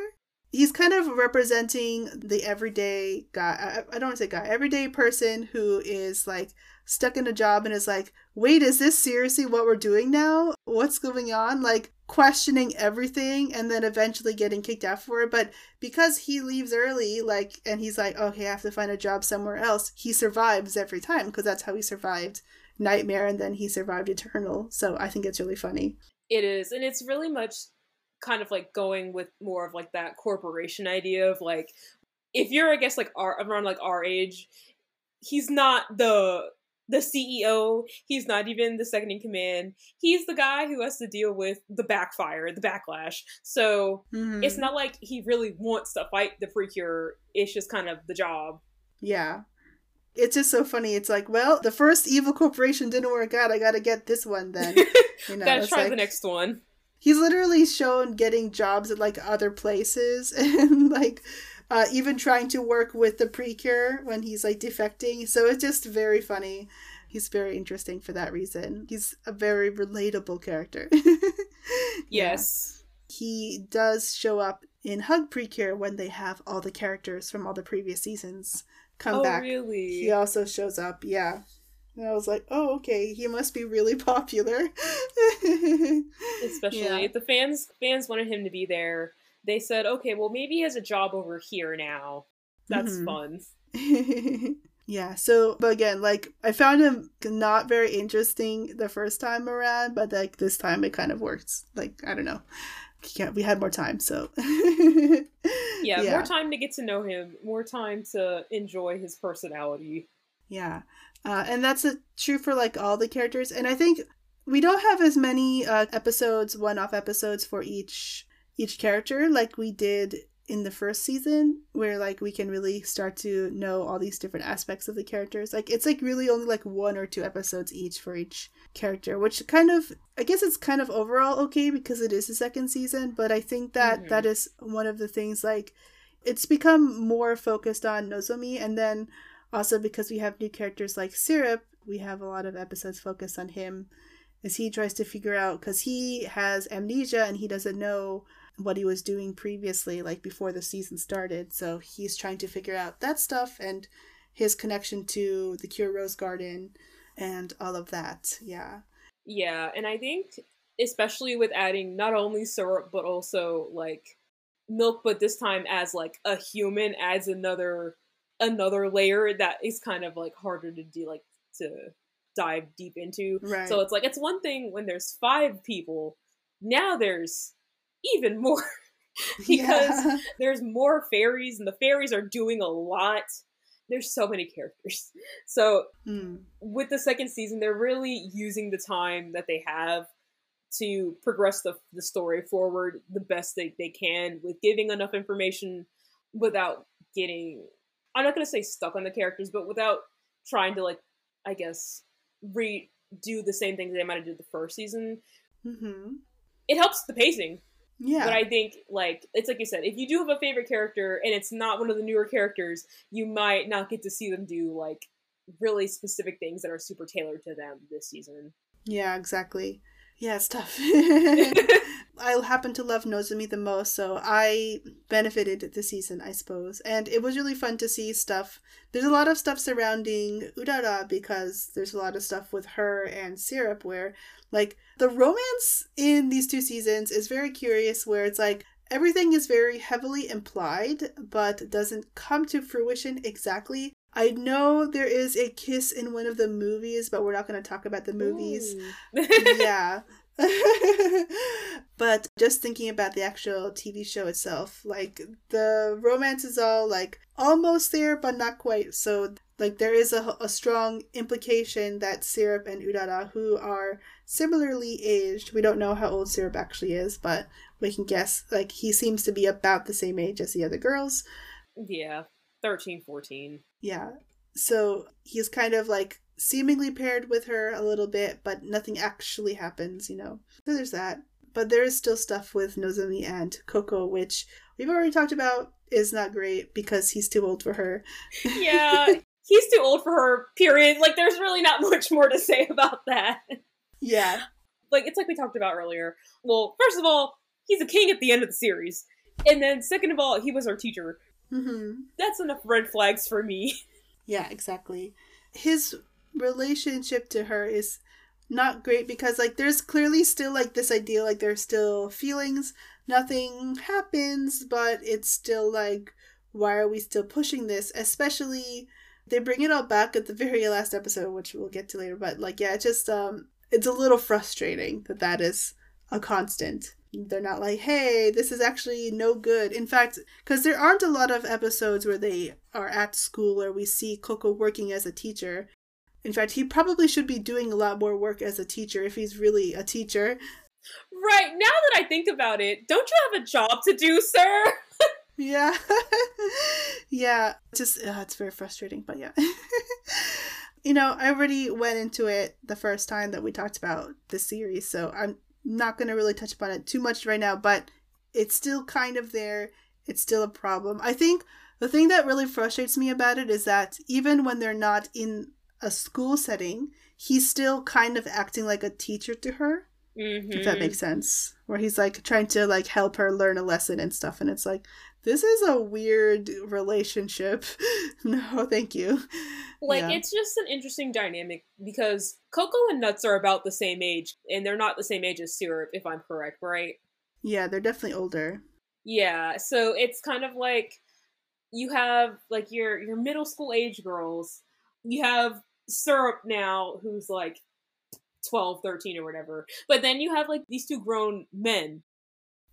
S1: He's kind of representing the everyday guy. I, I don't want to say guy, everyday person who is like stuck in a job and is like, wait, is this seriously what we're doing now? What's going on? Like, questioning everything and then eventually getting kicked out for it. But because he leaves early, like, and he's like, okay, I have to find a job somewhere else, he survives every time because that's how he survived Nightmare and then he survived Eternal. So I think it's really funny.
S2: It is. And it's really much kind of like going with more of like that corporation idea of like, if you're, I guess, like our, around like our age, he's not the the CEO. He's not even the second in command. He's the guy who has to deal with the backfire, the backlash. So mm-hmm. it's not like he really wants to fight the Precure. It's just kind of the job.
S1: Yeah. It's just so funny. It's like, well, the first evil corporation didn't work out. I gotta get this one then.
S2: You know, gotta try like, the next one.
S1: He's literally shown getting jobs at like other places and like uh, even trying to work with the precure when he's like defecting. So it's just very funny. He's very interesting for that reason. He's a very relatable character.
S2: yes.
S1: He does show up in Hug Precure when they have all the characters from all the previous seasons come back. oh, back.
S2: Really?
S1: He also shows up, yeah. And I was like, oh, okay, he must be really popular.
S2: Especially yeah. the fans fans wanted him to be there they said, okay, well, maybe he has a job over here now. That's mm-hmm.
S1: fun. yeah, so, but again, like, I found him not very interesting the first time around, but like this time it kind of works. Like, I don't know. Yeah, we had more time, so.
S2: yeah, yeah, more time to get to know him, more time to enjoy his personality.
S1: Yeah. Uh, and that's a, true for like all the characters. And I think we don't have as many uh, episodes, one off episodes for each each character like we did in the first season where like we can really start to know all these different aspects of the characters like it's like really only like one or two episodes each for each character which kind of i guess it's kind of overall okay because it is the second season but i think that, mm-hmm. that is one of the things like it's become more focused on nozomi and then also because we have new characters like syrup we have a lot of episodes focused on him as he tries to figure out because he has amnesia and he doesn't know what he was doing previously, like before the season started. So he's trying to figure out that stuff and his connection to the Cure Rose Garden and all of that. Yeah.
S2: Yeah, and I think especially with adding not only syrup but also like milk, but this time as like a human adds another another layer that is kind of like harder to do like to dive deep into. Right. So it's like it's one thing when there's five people. Now there's even more because yeah. there's more fairies and the fairies are doing a lot. There's so many characters. So mm. with the second season, they're really using the time that they have to progress the, the story forward the best they, they can with giving enough information without getting I'm not gonna say stuck on the characters, but without trying to like I guess redo the same things they might have did the first season. Mm-hmm. It helps the pacing yeah. But I think like it's like you said, if you do have a favorite character and it's not one of the newer characters, you might not get to see them do like really specific things that are super tailored to them this season.
S1: Yeah, exactly. Yeah, it's tough. I happen to love Nozomi the most, so I benefited this season, I suppose. And it was really fun to see stuff. There's a lot of stuff surrounding Urara because there's a lot of stuff with her and Syrup where, like, the romance in these two seasons is very curious, where it's like everything is very heavily implied, but doesn't come to fruition exactly. I know there is a kiss in one of the movies, but we're not going to talk about the movies. yeah. but just thinking about the actual TV show itself, like the romance is all like almost there, but not quite. So, like, there is a, a strong implication that Syrup and Urara, who are similarly aged, we don't know how old Syrup actually is, but we can guess, like, he seems to be about the same age as the other girls.
S2: Yeah, 13, 14.
S1: Yeah. So he's kind of like seemingly paired with her a little bit, but nothing actually happens, you know. So there's that. But there is still stuff with Nozomi and Coco, which we've already talked about is not great because he's too old for her.
S2: yeah, he's too old for her, period. Like, there's really not much more to say about that.
S1: Yeah.
S2: Like, it's like we talked about earlier. Well, first of all, he's a king at the end of the series. And then, second of all, he was our teacher.
S1: Mm-hmm.
S2: That's enough red flags for me.
S1: Yeah, exactly. His relationship to her is not great because, like, there's clearly still, like, this idea, like, there's still feelings. Nothing happens, but it's still, like, why are we still pushing this? Especially, they bring it all back at the very last episode, which we'll get to later. But, like, yeah, it just, um, it's a little frustrating that that is a constant. They're not like, hey, this is actually no good. In fact, because there aren't a lot of episodes where they are at school or we see Coco working as a teacher. In fact, he probably should be doing a lot more work as a teacher if he's really a teacher.
S2: Right, now that I think about it, don't you have a job to do, sir?
S1: yeah. yeah. Just, uh, it's very frustrating, but yeah. you know, I already went into it the first time that we talked about the series, so I'm not going to really touch upon it too much right now, but it's still kind of there. It's still a problem. I think the thing that really frustrates me about it is that even when they're not in a school setting, he's still kind of acting like a teacher to her.
S2: Mm-hmm.
S1: If that makes sense. Where he's like trying to like help her learn a lesson and stuff and it's like this is a weird relationship. no, thank you.
S2: Like
S1: Yeah.
S2: it's just an interesting dynamic because Coco and Nuts are about the same age, and they're not the same age as Syrup, if I'm correct, right?
S1: Yeah, they're definitely older.
S2: Yeah, so it's kind of like you have like your your middle school age girls. You have Syrup now who's like 12, 13 or whatever. But then you have like these two grown men.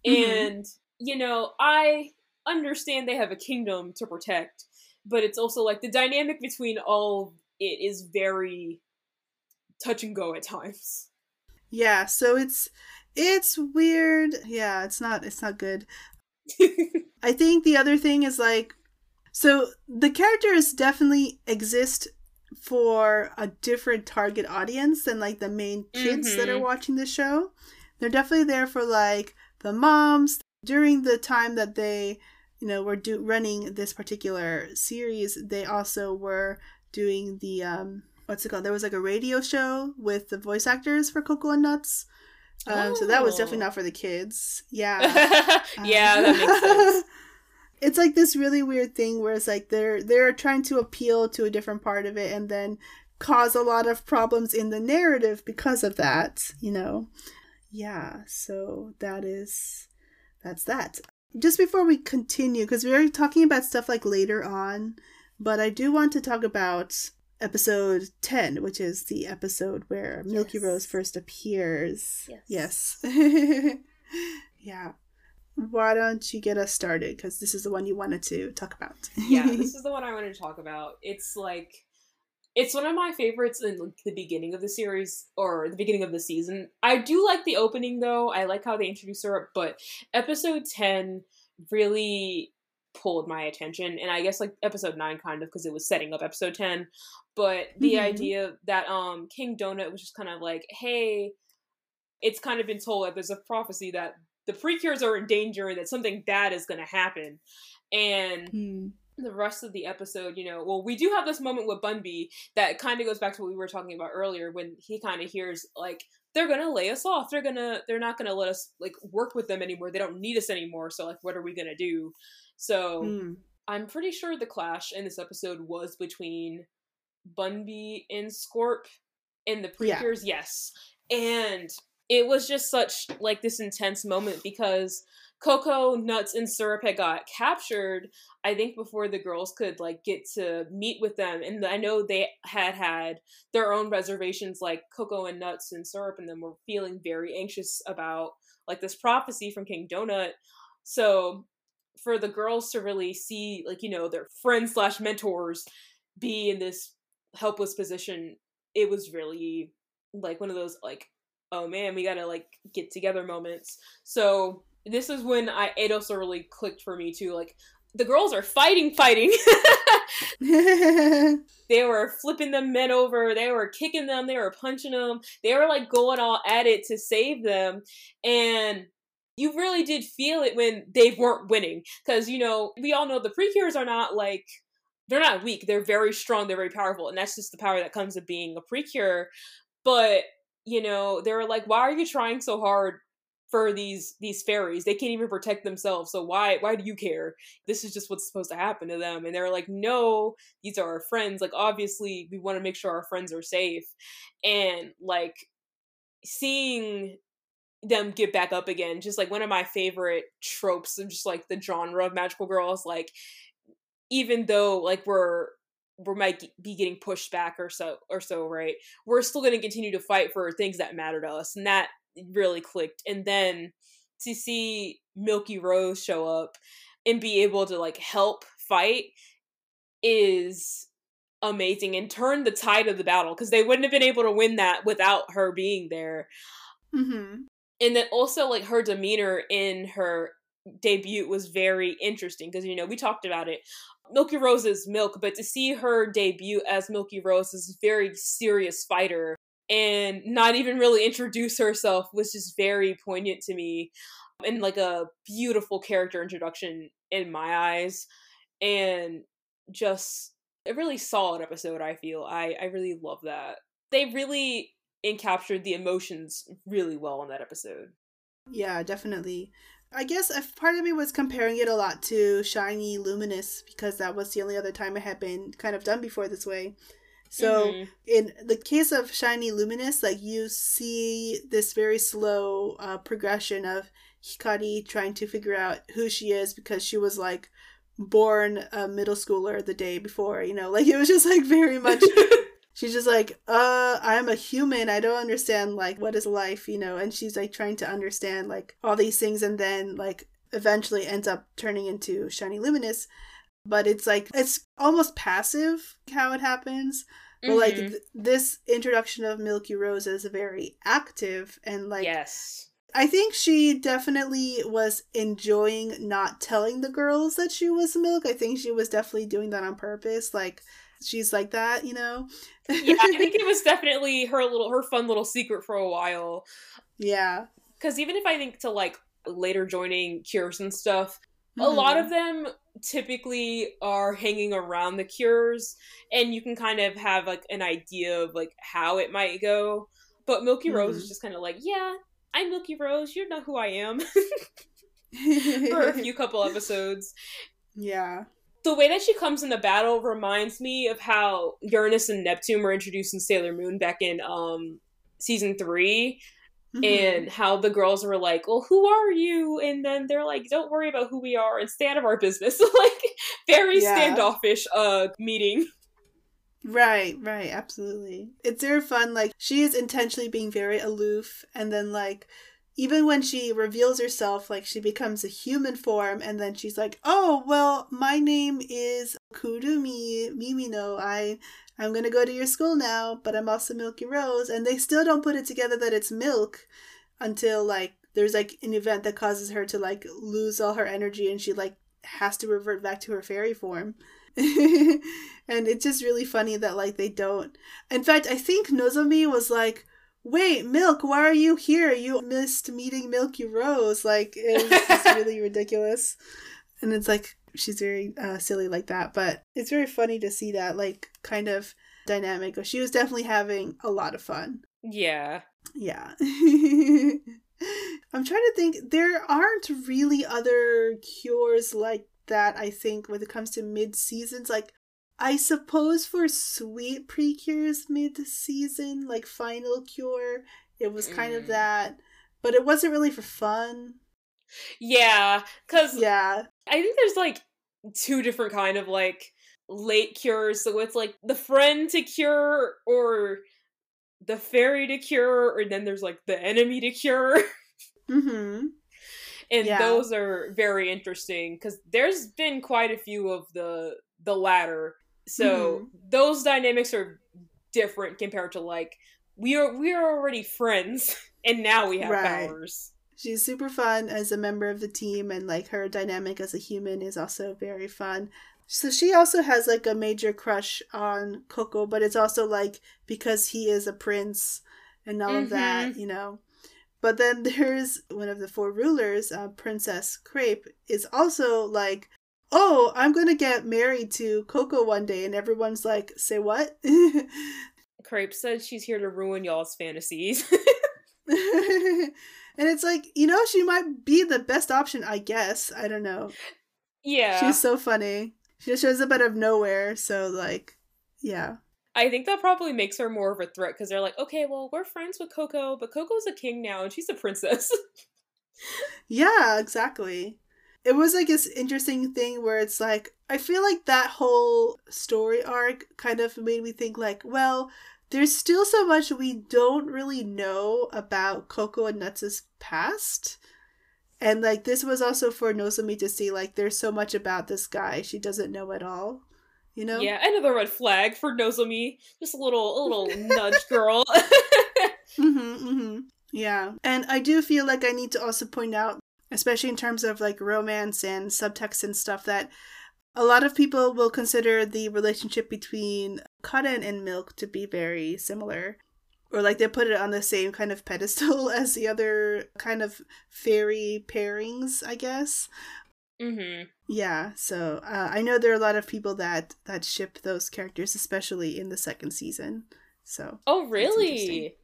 S1: Mhm.
S2: And you know, I understand they have a kingdom to protect, but it's also like the dynamic between all it is very touch and go at times.
S1: Yeah, so it's it's weird. Yeah, it's not it's not good. I think the other thing is like so the characters definitely exist for a different target audience than like the main kids that are
S2: Mhm.
S1: watching the show. They're definitely there for like the moms during the time that they you know were do running this particular series they also were doing the um what's it called there was like a radio show with the voice actors for Coco and nuts um so that was definitely
S2: Oh.
S1: not for the kids yeah
S2: yeah, that makes sense.
S1: it's like this really weird thing where it's like they're they're trying to appeal to a different part of it and then cause a lot of problems in the narrative because of that, you know. Yeah, so that is that's that. Just before we continue cuz we're talking about stuff like later on, but I do want to talk about episode 10, which is the episode where Milky
S2: Yes.
S1: Rose first appears.
S2: Yes.
S1: Yes. yeah. Why don't you get us started? Because this is the one you wanted to talk about.
S2: yeah, this is the one I wanted to talk about. It's like it's one of my favorites in like, the beginning of the series or the beginning of the season. I do like the opening though. I like how they introduce her, but episode 10 really pulled my attention and I guess like episode 9 kind of because it was setting up episode 10. But the
S1: Mhm.
S2: idea that um King Donut was just kind of like, "Hey, it's kind of been told that there's a prophecy that the precures are in danger and that something bad is going to happen." And
S1: Hmm.
S2: The rest of the episode, you know, well, we do have this moment with Bunby that kind of goes back to what we were talking about earlier when he kind of hears like they're gonna lay us off. They're gonna they're not gonna let us like work with them anymore. They don't need us anymore. So like, what are we gonna do? So
S1: Hmm.
S2: I'm pretty sure the clash in this episode was between Bunby and Scorp in the
S1: Yeah.
S2: precures, yes. And it was just such like this intense moment because Coco, Nuts, and Syrup had got captured, I think before the girls could like get to meet with them. And I know they had had their own reservations, like Coco and Nuts and Syrup, and them were feeling very anxious about like this prophecy from King Donut. So for the girls to really see like you know their friends slash mentors be in this helpless position it was really like one of those like oh man we gotta like get together moments so this is when i it also really clicked for me too like the girls are fighting fighting they were flipping the men over they were kicking them they were punching them they were like going all at it to save them and you really did feel it when they weren't winning because you know we all know the precures are not like they're not weak. They're very strong. They're very powerful, and that's just the power that comes of being a precure. But you know, they were like, "Why are you trying so hard for these these fairies? They can't even protect themselves. So why why do you care? This is just what's supposed to happen to them." And they're like, "No, these are our friends. Like, obviously, we want to make sure our friends are safe." And like seeing them get back up again just like one of my favorite tropes of just like the genre of magical girls like even though like we're we might be getting pushed back or so or so right we're still going to continue to fight for things that matter to us and that really clicked and then to see milky rose show up and be able to like help fight is amazing and turn the tide of the battle because they wouldn't have been able to win that without her being there
S1: Mm-hmm.
S2: and then also like her demeanor in her debut was very interesting because you know we talked about it milky rose is milk but to see her debut as milky rose is a very serious fighter and not even really introduce herself was just very poignant to me and like a beautiful character introduction in my eyes and just a really solid episode i feel i i really love that they really encaptured the emotions really well in that episode
S1: Yeah, definitely. I guess if part of me was comparing it a lot to Shiny Luminous because that was the only other time it had been kind of done before this way. So
S2: Mhm.
S1: in the case of Shiny Luminous, like you see this very slow uh, progression of Hikari trying to figure out who she is because she was like born a middle schooler the day before, you know, like it was just like very much she's just like uh i'm a human. I don't understand like what is life you know? And she's like trying to understand like all these things and then like eventually ends up turning into shiny luminous. But it's like it's almost passive how it happens but like
S2: Mhm.
S1: th- this introduction of milky rose is very active and like
S2: yes
S1: I think she definitely was enjoying not telling the girls that she was milk. I think she was definitely doing that on purpose. Like she's like that, you know.
S2: yeah, I think it was definitely her little her fun little secret for a while.
S1: yeah.
S2: Because even if I think to like later joining cures and stuff, a lot of them typically are hanging around the cures, and you can kind of have like an idea of like how it might go. But Milky Rose is
S1: Mhm.
S2: just kind of like, yeah, I'm Milky Rose. You know who I am for a few couple episodes.
S1: yeah.
S2: the way that she comes in the battle reminds me of how Uranus and Neptune were introduced in Sailor Moon back in um season 3
S1: Mhm.
S2: and how the girls were like, "Well, who are you?" and then they're like, "Don't worry about who we are and stay out of our business." like very
S1: Yeah.
S2: standoffish uh meeting.
S1: Right, right, absolutely. It's very fun. Like she is intentionally being very aloof, and then like even when she reveals herself, like she becomes a human form, and then she's like, "Oh, well, my name is Kurumi Mimino. I I'm gonna go to your school now, but I'm also Milky Rose." And they still don't put it together that it's milk until like there's like an event that causes her to like lose all her energy, and she like has to revert back to her fairy form. and it's just really funny that like they don't. In fact, I think Nozomi was like, "Wait, Milk, why are you here? You missed meeting Milky Rose." Like it was just really ridiculous, and it's like she's very uh, silly like that. But it's very funny to see that like kind of dynamic. She was definitely having a lot of fun.
S2: Yeah.
S1: Yeah. I'm trying to think. There aren't really other cures like that, I think, when it comes to mid seasons. Like, I suppose for Suite precures mid season, like final cure, it was kind of
S2: Mm.
S1: that. But it wasn't really for fun.
S2: Yeah, cuz
S1: Yeah.
S2: I think there's like two different kind of like late cures. So it's like the friend to cure or the fairy to cure, or then there's like the enemy to cure.
S1: Mm-hmm.
S2: and
S1: Yeah.
S2: those are very interesting because there's been quite a few of the the latter. So
S1: Mm-hmm.
S2: those dynamics are different compared to like we are we are already friends and now we have
S1: Right.
S2: powers.
S1: She's super fun as a member of the team, and like her dynamic as a human is also very fun. So she also has like a major crush on Coco, but it's also like because he is a prince and all of that, you know. But then there's one of the four rulers, uh, Princess Crepe, is also like, oh, I'm going to get married to Coco one day. And everyone's like, say what?
S2: Crepe said she's here to ruin y'all's fantasies.
S1: and it's like, you know, she might be the best option, I guess. I don't know.
S2: Yeah.
S1: She's so funny. She just shows up out of nowhere. So, like, yeah.
S2: I think that probably makes her more of a threat because they're like, okay, well, we're friends with Coco, but Coco's a king now and she's a princess.
S1: yeah, exactly. It was like this interesting thing where it's like, I feel like that whole story arc kind of made me think, like, well, there's still so much we don't really know about Coco and Nuts' past. And like this was also for Nozomi to see like there's so much about this guy she doesn't know at all. You know?
S2: Yeah, another red flag for Nozomi. Just a little a little nudge girl.
S1: mm-hmm, mm-hmm. Yeah. And I do feel like I need to also point out, especially in terms of like romance and subtext and stuff, that a lot of people will consider the relationship between Karen and Milk to be very similar. Or like they put it on the same kind of pedestal as the other kind of fairy pairings, I guess.
S2: Mm-hmm.
S1: Yeah, so uh, I know there are a lot of people that that ship those characters, especially in the second season. So
S2: oh really?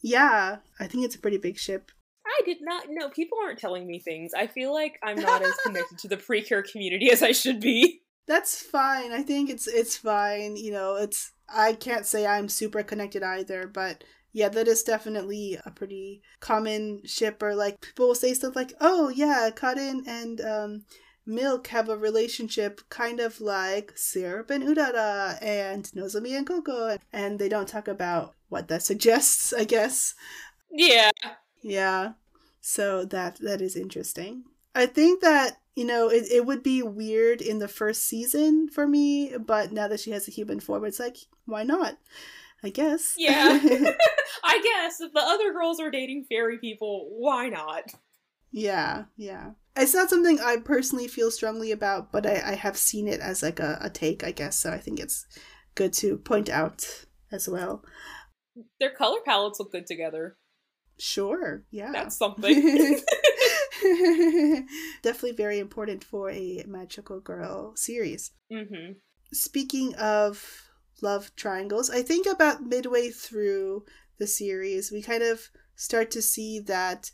S1: Yeah, I think it's a pretty big ship.
S2: I did not know. People aren't telling me things. I feel like I'm not as connected to the Precure community as I should be.
S1: That's fine. I think it's it's fine. You know, it's I can't say I'm super connected either, but yeah, that is definitely a pretty common ship. Or like people will say stuff like, "Oh yeah, Karen and um, Milk have a relationship kind of like Syrup and Urara and Nozomi and Coco," and they don't talk about what that suggests. I guess.
S2: Yeah.
S1: Yeah. So that that is interesting. I think that you know it, it would be weird in the first season for me, but now that she has a human form, it's like why not? I guess.
S2: Yeah. I guess if the other girls are dating fairy people, why not?
S1: Yeah, yeah. It's not something I personally feel strongly about, but I, I have seen it as like a, a take, I guess, so I think it's good to point out as well.
S2: Their color palettes look good together.
S1: Sure, yeah.
S2: That's something.
S1: Definitely very important for a magical girl series.
S2: Mm-hmm.
S1: Speaking of love triangles. I think about midway through the series, we kind of start to see that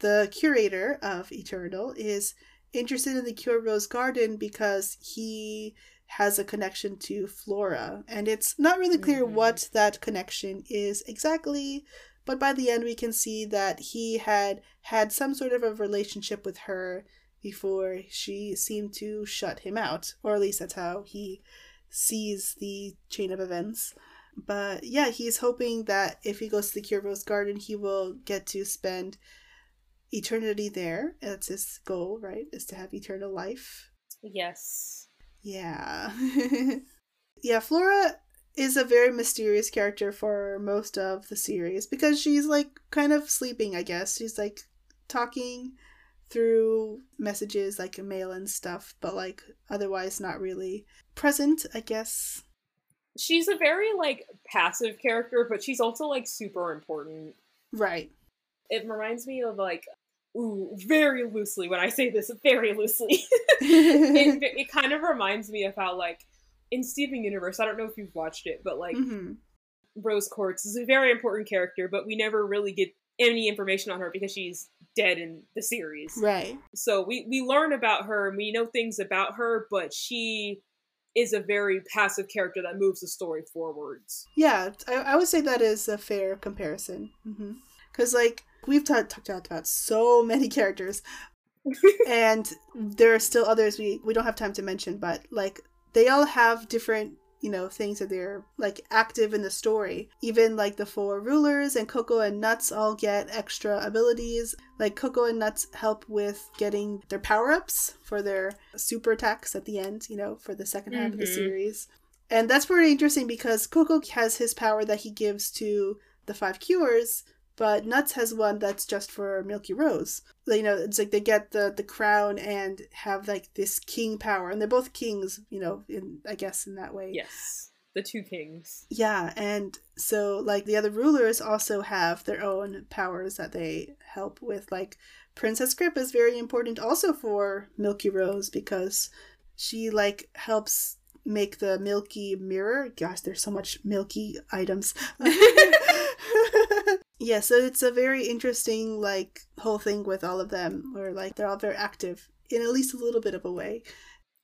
S1: the curator of Eternal is interested in the Cure Rose Garden because he has a connection to Flora. And it's not really clear mm-hmm. what that connection is exactly, but by the end we can see that he had had some sort of a relationship with her before she seemed to shut him out, or at least that's how he sees the chain of events. But yeah, he's hoping that if he goes to the Cure Rose Garden, he will get to spend eternity there. That's his goal, right? Is to have eternal life.
S2: Yes.
S1: Yeah. yeah, Flora is a very mysterious character for most of the series because she's like kind of sleeping, I guess. She's like talking through messages like mail and stuff, but like otherwise not really present, I guess.
S2: She's a very like passive character, but she's also like super important.
S1: Right.
S2: It reminds me of like ooh, very loosely when I say this, very loosely. it, it kind of reminds me of how like in Steven Universe, I don't know if you've watched it, but like mm-hmm. Rose Quartz is a very important character, but we never really get any information on her because she's dead in the series.
S1: Right.
S2: So we we learn about her and we know things about her, but she is a very passive character that moves the story forwards.
S1: Yeah, I, I would say that is a fair comparison. Because mm-hmm. like we've t- talked about so many characters, and there are still others we we don't have time to mention, but like they all have different you know things that they're like active in the story even like the four rulers and coco and nuts all get extra abilities like coco and nuts help with getting their power-ups for their super attacks at the end you know for the 2nd half mm-hmm. of the mm-hmm. series and that's pretty interesting because coco has his power that he gives to the five cures but Nuts has one that's just for Milky Rose. You know, it's like they get the the crown and have like this king power, and they're both kings. You know, in I guess in that way.
S2: Yes, the two kings.
S1: Yeah, and so like the other rulers also have their own powers that they help with. Like Princess Crepe is very important also for Milky Rose because she like helps make the milky mirror. Gosh, there's so much milky items. yeah, so it's a very interesting like whole thing with all of them, or like they're all very active in at least a little bit of a way.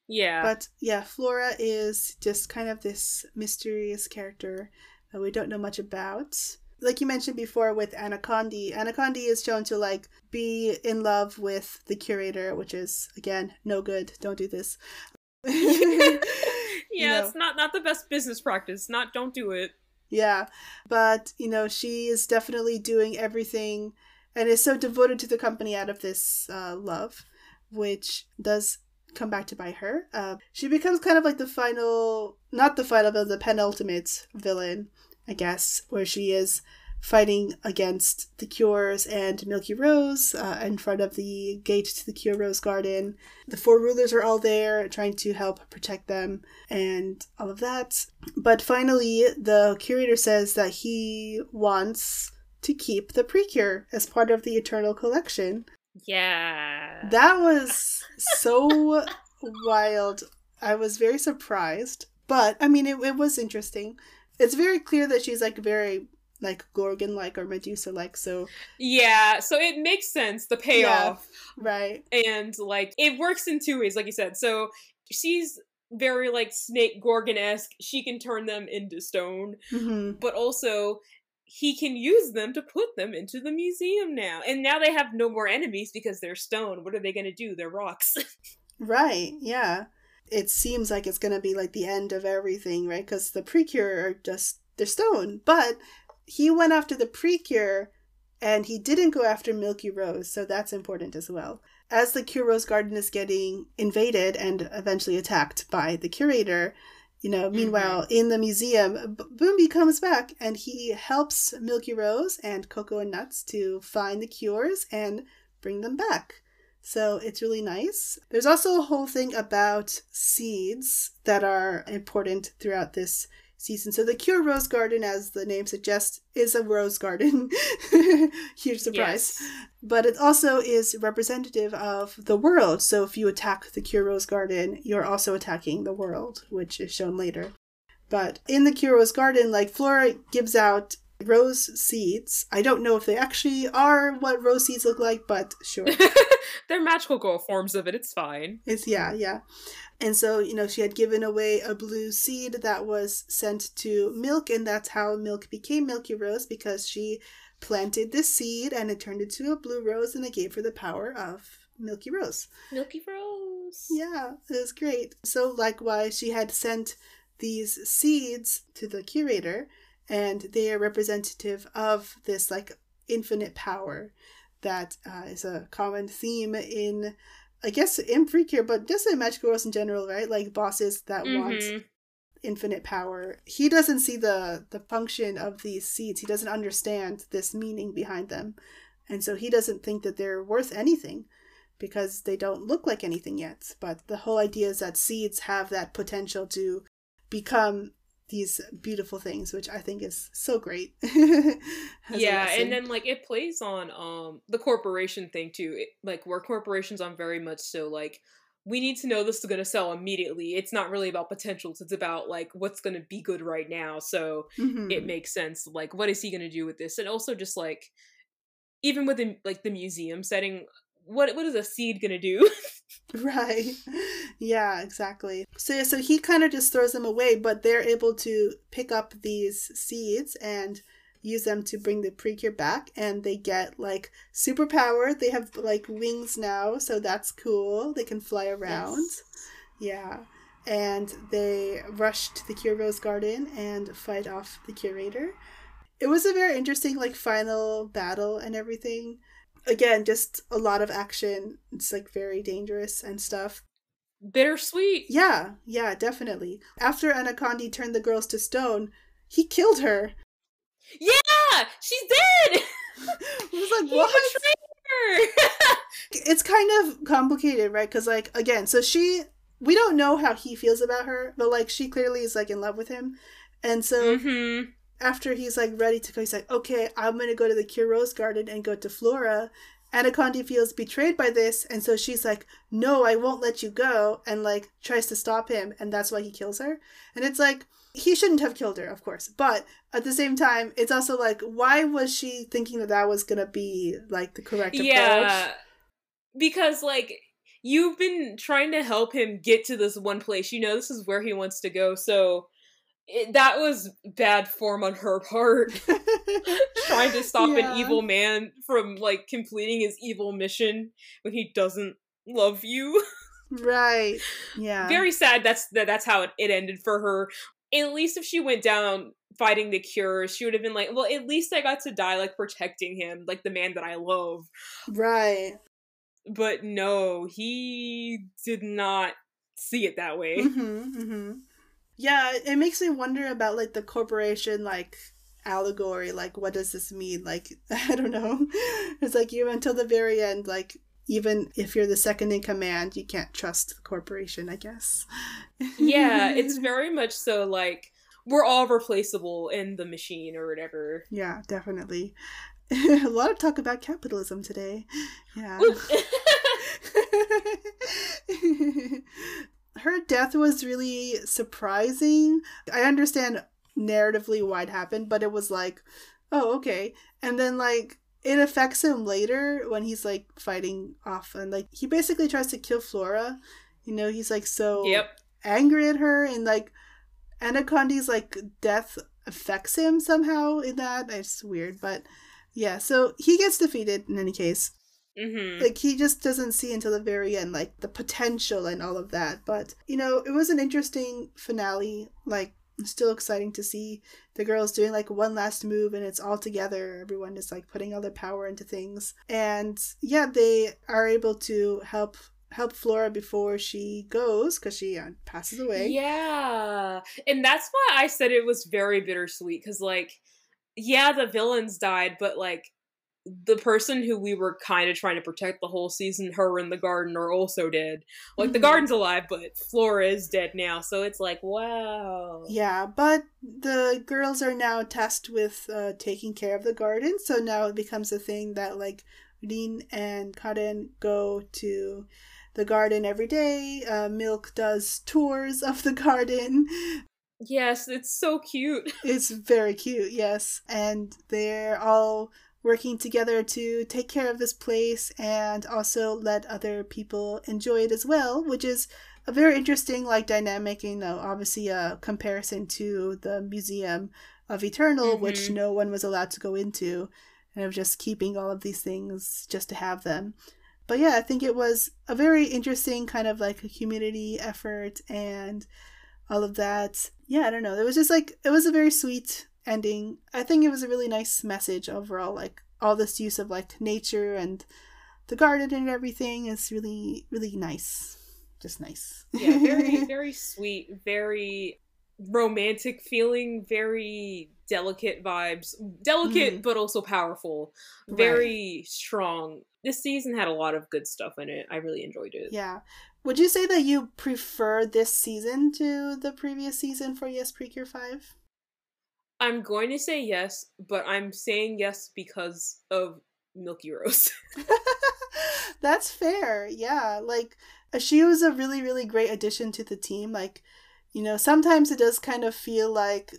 S2: Yeah.
S1: But yeah, Flora is just kind of this mysterious character that we don't know much about. Like you mentioned before with Anacondy, Anacondy is shown to like be in love with the curator, which is again no good. Don't do this.
S2: yeah, you know. it's not not the best business practice. Not don't do it.
S1: Yeah, but you know she is definitely doing everything, and is so devoted to the company out of this uh, love, which does come back to bite her. Uh, she becomes kind of like the final, not the final but the penultimate villain, I guess, where she is fighting against the Cures and Milky Rose uh, in front of the gate to the Cure Rose Garden. The four rulers are all there trying to help protect them and all of that. But finally, the curator says that he wants to keep the Precure as part of the Eternal Collection.
S2: Yeah.
S1: That was so wild. I was very surprised. But, I mean, it, it was interesting. It's very clear that she's like very like Gorgon like or Medusa like. So
S2: yeah, so it makes sense the payoff,
S1: yeah, right?
S2: And like it works in two ways, like you said. So she's very like snake Gorgon esque. She can turn them into stone,
S1: mm-hmm.
S2: but also he can use them to put them into the museum now. And now they have no more enemies because they're stone. What are they going to do? They're rocks.
S1: right. Yeah. It seems like it's going to be like the end of everything, right? Because the Precure are just, they're stone. But he went after the Precure and he didn't go after Milky Rose, so that's important as well. As the Cure Rose Garden is getting invaded and eventually attacked by the curator, you know, meanwhile, mm-hmm. in the museum, B- Bunby comes back and he helps Milky Rose and Coco and Nuts to find the cures and bring them back. So it's really nice. There's also a whole thing about seeds that are important throughout this season. So the Cure Rose Garden, as the name suggests, is a rose garden. Huge surprise. Yes. But it also is representative of the world. So if you attack the Cure Rose Garden, you're also attacking the world, which is shown later. But in the Cure Rose Garden, like Flora gives out rose seeds. I don't know if they actually are what rose seeds look like, but sure.
S2: They're magical girl forms of it. It's fine.
S1: It's yeah, yeah. And so, you know, she had given away a blue seed that was sent to Milk, and that's how Milk became Milky Rose because she planted this seed and it turned into a blue rose and it gave her the power of Milky Rose.
S2: Milky Rose.
S1: Yeah, it was great. So, likewise, she had sent these seeds to the curator, and they are representative of this like infinite power that uh, is a common theme in I guess in Precure, but just in Magical Girls in general, right? Like bosses that mm-hmm. want infinite power. He doesn't see the the function of these seeds. He doesn't understand this meaning behind them. And so he doesn't think that they're worth anything because they don't look like anything yet. But the whole idea is that seeds have that potential to become these beautiful things which i think is so great.
S2: Yeah and then like it plays on um the corporation thing too. It, like where corporations on very much so like we need to know this is going to sell immediately. It's not really about potentials it's about like what's going to be good right now. So mm-hmm. it makes sense like what is he going to do with this? And also just like even within like the museum setting what what is a seed going to do?
S1: Right. Yeah exactly. So yeah, so he kind of just throws them away but they're able to pick up these seeds and use them to bring the precure back and they get like superpower. They have like wings now so that's cool. They can fly around. Yes. yeah. And they rush to the cure rose garden and fight off the curator. It was a very interesting like final battle and everything again, just a lot of action. It's like very dangerous and stuff.
S2: Bittersweet.
S1: Yeah, yeah, definitely. After Anacondy turned the girls to stone, he killed her.
S2: Yeah, she's dead.
S1: I was like, he what? it's kind of complicated, right? Because like again, so she we don't know how he feels about her, but like she clearly is like in love with him, and so
S2: mm-hmm
S1: after he's like ready to go, he's like, okay, I'm gonna go to the Cure Rose Garden and go to Flora Anacondy feels betrayed by this, and so she's like, No, I won't let you go, and like tries to stop him, and that's why he kills her. And it's like, he shouldn't have killed her, of course, but at the same time, it's also like, why was she thinking that that was gonna be like the correct approach?
S2: Yeah, because like you've been trying to help him get to this one place. You know, this is where he wants to go, so it, that was bad form on her part. trying to stop
S1: Yeah.
S2: an evil man from like completing his evil mission when he doesn't love you.
S1: Right. Yeah.
S2: Very sad. That's that, that's how it, it ended for her. At least if she went down fighting the cure, she would have been like, well, at least I got to die like protecting him, like the man that I love.
S1: Right.
S2: But no, he did not see it that way.
S1: Mm-hmm, mm-hmm. Yeah, it makes me wonder about like the corporation like allegory. Like, what does this mean? Like, I don't know. It's like you until the very end. Like, even if you're the second in command, you can't trust the corporation. I guess.
S2: yeah, it's very much so like we're all replaceable in the machine or whatever.
S1: yeah, definitely. A lot of talk about capitalism today. Yeah. Her death was really surprising. I understand narratively why it happened, but it was like, oh, okay. And then like it affects him later when he's like fighting off and like he basically tries to kill Flora. You know, he's like so
S2: yep.
S1: angry at her and like Anacondy's like death affects him somehow in that. It's weird, but yeah, so he gets defeated in any case
S2: Mm-hmm.
S1: like he just doesn't see until the very end like the potential and all of that. But you know it was an interesting finale. Like still exciting to see the girls doing like one last move and it's all together. Everyone is like putting all their power into things. And yeah they are able to help help flora before she goes because she uh, passes away.
S2: Yeah. And that's why I said it was very bittersweet because, like, yeah, the villains died, but, like, the person who we were kind of trying to protect the whole season, her and the garden, are also dead. Like, the
S1: Mhm.
S2: garden's alive, but Flora is dead now, so it's like, wow.
S1: Yeah, but the girls are now tasked with uh, taking care of the garden, so now it becomes a thing that like Rin and Karen go to the garden every day. Uh, Milk does tours of the garden.
S2: Yes, it's so cute.
S1: It's very cute, yes, and they're all working together to take care of this place and also let other people enjoy it as well, which is a very interesting like dynamic, you know, obviously a comparison to the Museum of Eternal, which
S2: Mhm.
S1: no one was allowed to go into, and of just keeping all of these things just to have them. But yeah, I think it was a very interesting kind of like a community effort and all of that. Yeah, I don't know. It was just like it was a very sweet ending. I think it was a really nice message overall. Like all this use of like nature and the garden and everything is really really nice. Just nice.
S2: Yeah, very, very sweet, very romantic feeling, very delicate vibes. Delicate,
S1: Mhm.
S2: but also powerful.
S1: Right.
S2: Very strong. This season had a lot of good stuff in it. I really enjoyed it.
S1: Yeah. Would you say that you prefer this season to the previous season for Yes Precure 5?
S2: I'm going to say yes, but I'm saying yes because of Milky Rose.
S1: That's fair. Yeah. Like she was a really, really great addition to the team. Like, you know, sometimes it does kind of feel like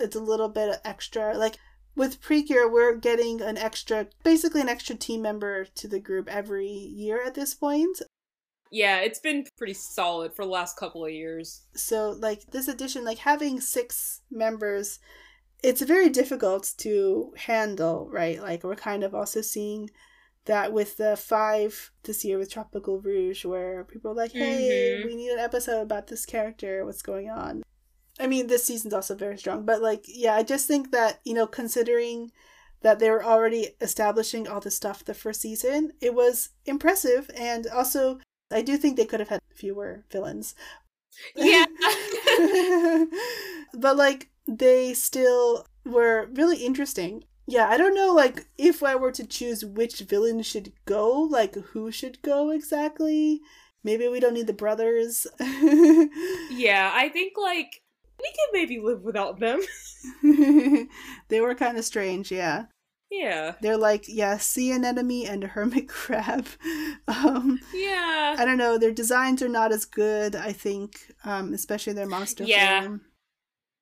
S1: it's a little bit of extra. Like with Precure, we're getting an extra, basically an extra team member to the group every year at this point.
S2: yeah, it's been pretty solid for the last couple of years.
S1: So, like, this edition, like having six members, it's very difficult to handle, right? Like, we're kind of also seeing that with the five this year with Tropical Rouge, where people are like, hey,
S2: Mhm.
S1: we need an episode about this character, what's going on? I mean, this season's also very strong, but like, yeah, I just think that, you know, considering that they were already establishing all the stuff the first season, it was impressive. And also, I do think they could have had fewer villains.
S2: Yeah.
S1: but like they still were really interesting. Yeah, I don't know like if I were to choose which villain should go, like who should go exactly. Maybe we don't need the brothers.
S2: yeah, I think like we can maybe live without them.
S1: they were kind of strange, yeah.
S2: Yeah.
S1: They're like, yeah, sea anemone and a hermit crab. Um,
S2: Yeah.
S1: I don't know. Their designs are not as good, I think, um, especially their monster
S2: Yeah.
S1: form.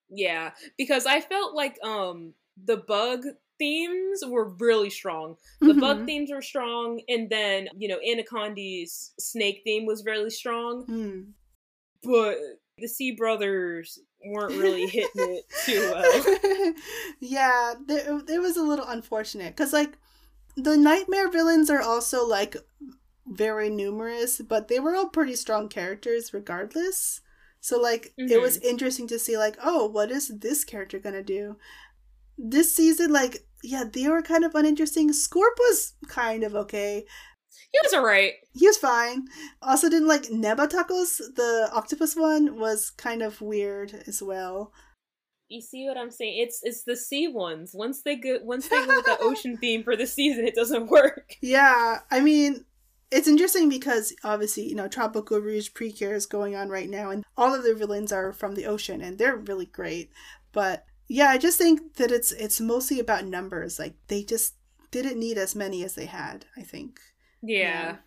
S2: Yeah. Because I felt like um the bug themes were really strong. The bug
S1: Mhm.
S2: themes were strong, and then, you know, Anacondy's snake theme was really strong.
S1: Mm.
S2: But the Sea Brothers weren't really hitting it too well.
S1: yeah, it was a little unfortunate because, like, the nightmare villains are also like very numerous, but they were all pretty strong characters regardless. So, like, it was mm-hmm. interesting to see, like, oh, what is this character gonna do? This season, like, yeah, they were kind of uninteresting. Scorp was kind of okay.
S2: He was alright.
S1: He was fine. Also, didn't like Nebatakos, the octopus one, was kind of weird as well.
S2: You see what I'm saying? It's it's the sea ones. Once they go once they go with the ocean theme for the season, it doesn't work.
S1: Yeah, I mean, it's interesting because obviously, you know, Tropical Rouge Precure is going on right now, and all of the villains are from the ocean, and they're really great. But yeah, I just think that it's it's mostly about numbers. Like they just didn't need as many as they had. I think.
S2: Yeah.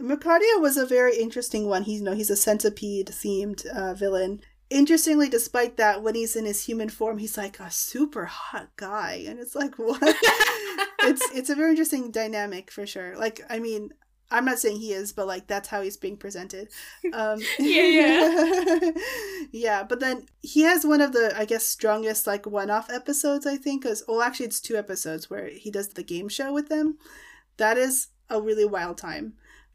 S1: Mercadia was a very interesting one. He's you know he's a centipede themed uh, villain. Interestingly, despite that, when he's in his human form, he's like a super hot guy, and it's like what? it's it's a very interesting dynamic for sure. Like I mean, I'm not saying he is, but like that's how he's being presented. Um,
S2: Yeah,
S1: yeah. But then he has one of the I guess strongest like one-off episodes. I think because well, actually, it's two episodes where he does the game show with them. That is a really wild time.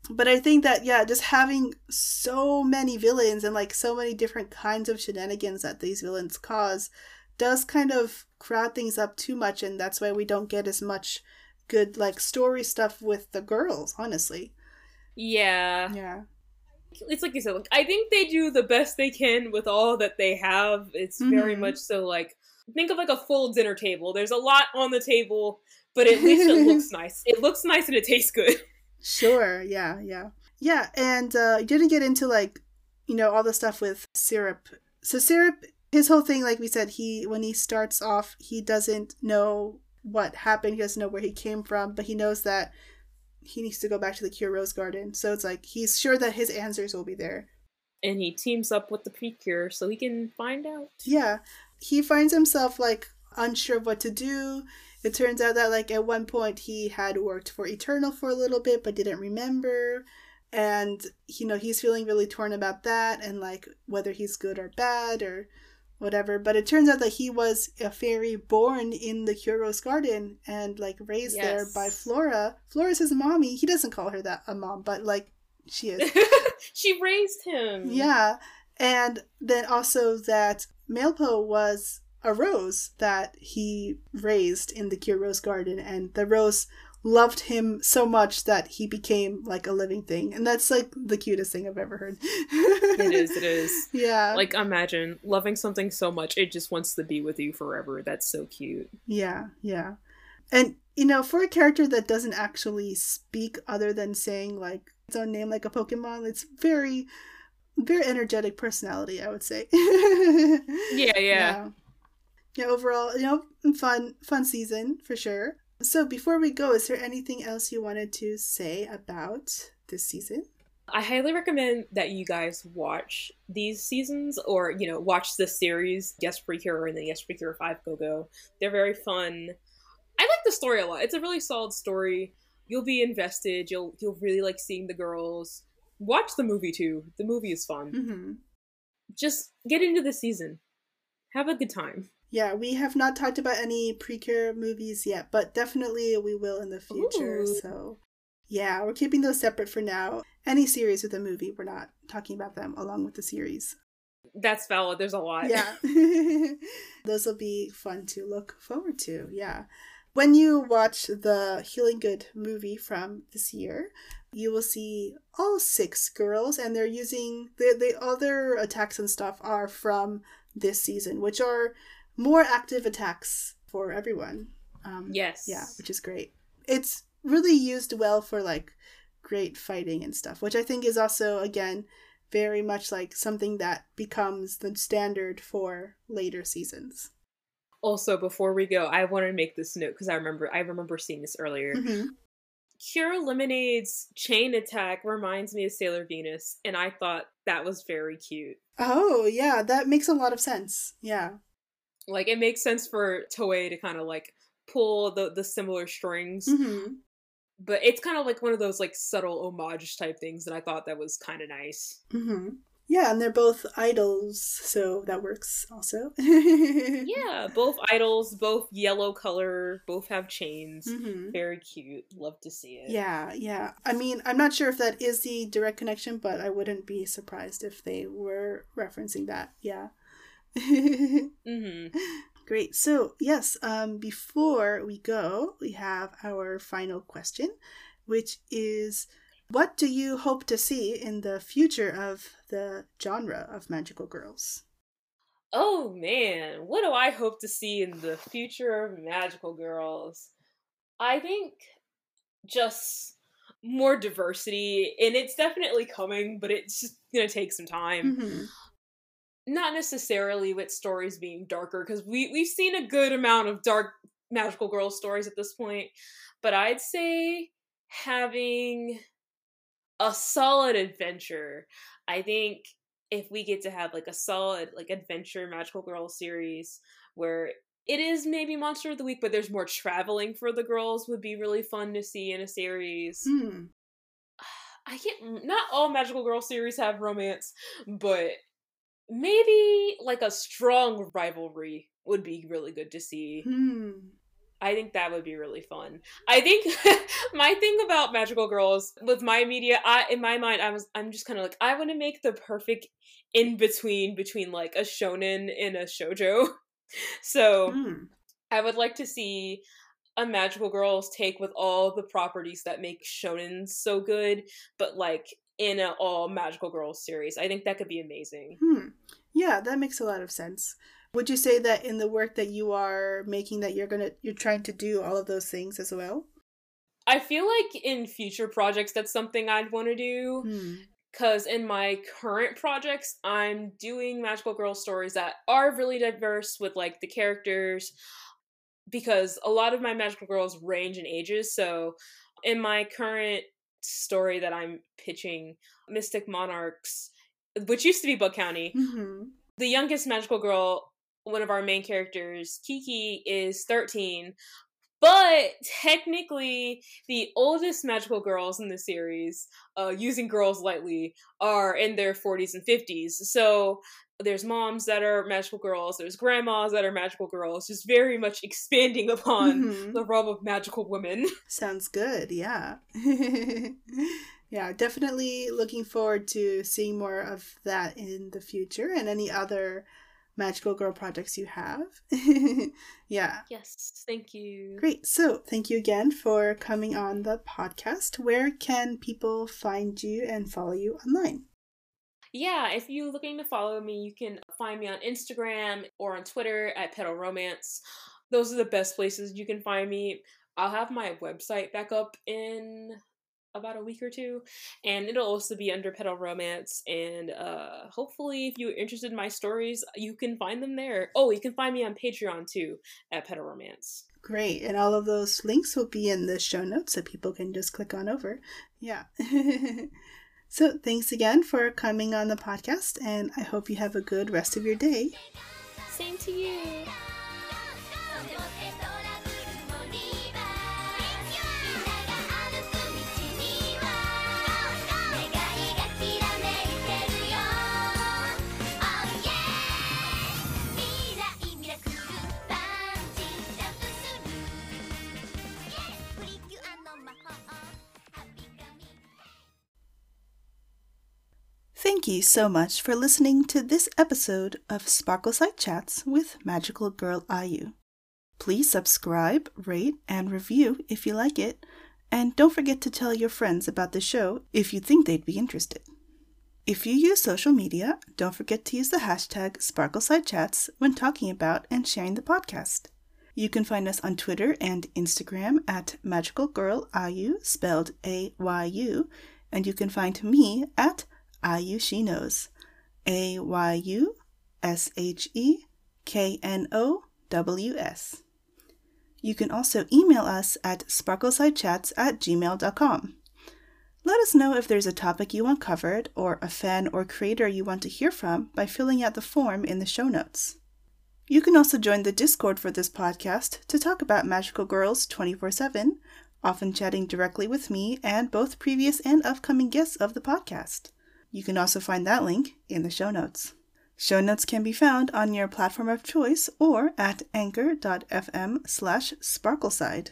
S1: But I think that yeah, just having so many villains and like so many different kinds of shenanigans that these villains cause does kind of crowd things up too much and that's why we don't get as much good like story stuff with the girls, honestly.
S2: Yeah.
S1: Yeah.
S2: It's like you said, like I think they do the best they can with all that they have. It's very
S1: Mhm.
S2: much so like think of like a full dinner table. There's a lot on the table, but at least it looks nice. It looks nice and it tastes good.
S1: Sure, yeah, yeah. Yeah, and uh you didn't get into like, you know, all the stuff with syrup. So syrup his whole thing, like we said, he when he starts off, he doesn't know what happened, he doesn't know where he came from, but he knows that he needs to go back to the Cure Rose Garden. So it's like he's sure that his answers will be there.
S2: And he teams up with the Precure so he can find out.
S1: Yeah. He finds himself like unsure of what to do. It turns out that like at one point he had worked for Eternal for a little bit but didn't remember. And you know, he's feeling really torn about that and like whether he's good or bad or whatever. But it turns out that he was a fairy born in the Cure Rose garden and like raised there by
S2: Yes.
S1: Flora. Flora's his mommy. He doesn't call her that a mom, but like she is.
S2: she raised him.
S1: Yeah. And then also that Malpo was a rose that he raised in the Cure Rose Garden, and the rose loved him so much that he became like a living thing. And that's like the cutest thing I've ever heard.
S2: It is, it is.
S1: Yeah.
S2: Like imagine loving something so much it just wants to be with you forever. That's so cute.
S1: Yeah, yeah. And you know, for a character that doesn't actually speak other than saying like its own name like a Pokemon, it's very very energetic personality, I would say.
S2: Yeah, yeah.
S1: yeah. Yeah, overall, you know, fun fun season for sure. So before we go, is there anything else you wanted to say about this season?
S2: I highly recommend that you guys watch these seasons or, you know, watch this series, Yes Precure and then Yes Precure 5 Go Go. They're very fun. I like the story a lot. It's a really solid story. You'll be invested. You'll you'll really like seeing the girls. Watch the movie too. The movie is fun.
S1: Mm-hmm.
S2: Just get into the season. Have a good time.
S1: Yeah, we have not talked about any Precure movies yet, but definitely we will in the future.
S2: Ooh.
S1: So, yeah, we're keeping those separate for now. Any series with a movie, we're not talking about them along with the series.
S2: That's valid. There's a lot.
S1: Yeah. Those will be fun to look forward to. Yeah. When you watch the Healin' Good movie from this year, you will see all six girls, and they're using the the other attacks and stuff are from this season, which are more active attacks for everyone. Um,
S2: Yes.
S1: yeah, which is great. It's really used well for like great fighting and stuff, which I think is also again very much like something that becomes the standard for later seasons.
S2: Also, before we go, I want to make this note because I remember I remember seeing this earlier.
S1: Mhm.
S2: Cure Lemonade's chain attack reminds me of Sailor Venus, and I thought that was very cute.
S1: Oh, yeah, that makes a lot of sense. Yeah.
S2: Like it makes sense for Toei to kind of like pull the the similar strings,
S1: hmm
S2: but it's kind of like one of those like subtle homage type things, and I thought that was kind of nice.
S1: hmm Yeah, and they're both idols, so that works also.
S2: Yeah, both idols, both yellow color, both have chains.
S1: hmm
S2: Very cute. Love to see it.
S1: Yeah, yeah. I mean, I'm not sure if that is the direct connection, but I wouldn't be surprised if they were referencing that. Yeah.
S2: hmm
S1: Great. So, yes, um, before we go, we have our final question, which is what do you hope to see in the future of the genre of magical girls?
S2: Oh man, what do I hope to see in the future of magical girls? I think just more diversity, and it's definitely coming, but it's just gonna take some time.
S1: Mhm.
S2: Not necessarily with stories being darker, because we we've seen a good amount of dark magical girl stories at this point. But I'd say having a solid adventure. I think if we get to have like a solid like adventure magical girl series where it is maybe monster of the week but there's more traveling for the girls would be really fun to see in a series
S1: Hmm.
S2: i can't not all magical girl series have romance but maybe like a strong rivalry would be really good to see
S1: Hmm.
S2: I think that would be really fun. I think my thing about magical girls with my media, I in my mind, I was I'm just kind of like I want to make the perfect in between between like a shonen and a shojo. So
S1: Hmm.
S2: I would like to see a magical girls take with all the properties that make shonen so good, but like in an all magical girls series. I think that could be amazing.
S1: Hmm. Yeah, that makes a lot of sense. Would you say that in the work that you are making that you're going to you're trying to do all of those things as well?
S2: I feel like in future projects that's something I'd want to do.
S1: Hmm.
S2: because in my current projects i'm doing magical girl stories that are really diverse with like the characters because a lot of my magical girls range in ages so in my current story that i'm pitching mystic monarchs which used to be Book county
S1: hmm
S2: the youngest magical girl, one of our main characters, Kiki, is 13. But technically, the oldest magical girls in the series, uh, using girls lightly, are in their 40s and 50s. So there's moms that are magical girls, there's grandmas that are magical girls, just very much expanding upon
S1: Mhm.
S2: the realm of magical women.
S1: Sounds good. Yeah. yeah, definitely looking forward to seeing more of that in the future and any other magical girl projects you have. yeah.
S2: Yes, thank you.
S1: Great. So, thank you again for coming on the podcast. Where can people find you and follow you online?
S2: Yeah, if you're looking to follow me, you can find me on Instagram or on Twitter at Petal Romance. Those are the best places you can find me. I'll have my website back up in about a week or two, and it'll also be under Petal Romance. And uh, hopefully, if you're interested in my stories, you can find them there. Oh, you can find me on Patreon too at Petal Romance.
S1: Great. And all of those links will be in the show notes so people can just click on over. Yeah. so, thanks again for coming on the podcast, and I hope you have a good rest of your day.
S2: Same to you.「
S1: you so much for listening to this episode of Sparkle Side Chats with Magical Girl Ayu. Please subscribe, rate, and review if you like it, and don't forget to tell your friends about the show if you think they'd be interested. If you use social media, don't forget to use the hashtag SparkleSideChats when talking about and sharing the podcast. You can find us on Twitter and Instagram at Magical Girl Ayu, spelled A Y U, and you can find me at Ayu She Knows, A Y U S H E K N O WS. You can also email us at sparklesidechats at gmail.com. Let us know if there's a topic you want covered or a fan or creator you want to hear from by filling out the form in the show notes. You can also join the Discord for this podcast to talk about Magical Girls 24 7, often chatting directly with me and both previous and upcoming guests of the podcast. You can also find that link in the show notes. Show notes can be found on your platform of choice or at anchor.fm slash sparkleside.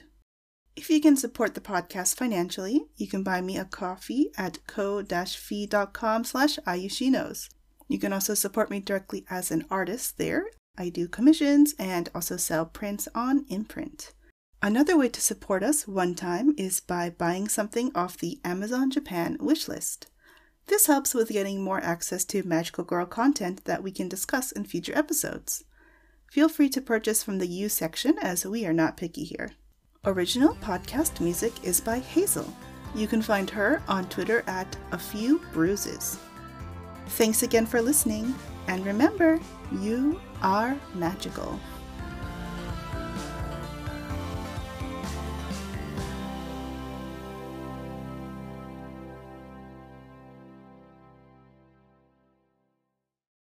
S1: If you can support the podcast financially, you can buy me a coffee at ko-fi.com slash ayusheknows. You can also support me directly as an artist there. I do commissions and also sell prints on INPRNT. Another way to support us one time is by buying something off the Amazon Japan wishlist. This helps with getting more access to Magical Girl content that we can discuss in future episodes. Feel free to purchase from the U section as we are not picky here. Original podcast music is by Hazel. You can find her on Twitter at A Few Bruises. Thanks again for listening, and remember, you are magical.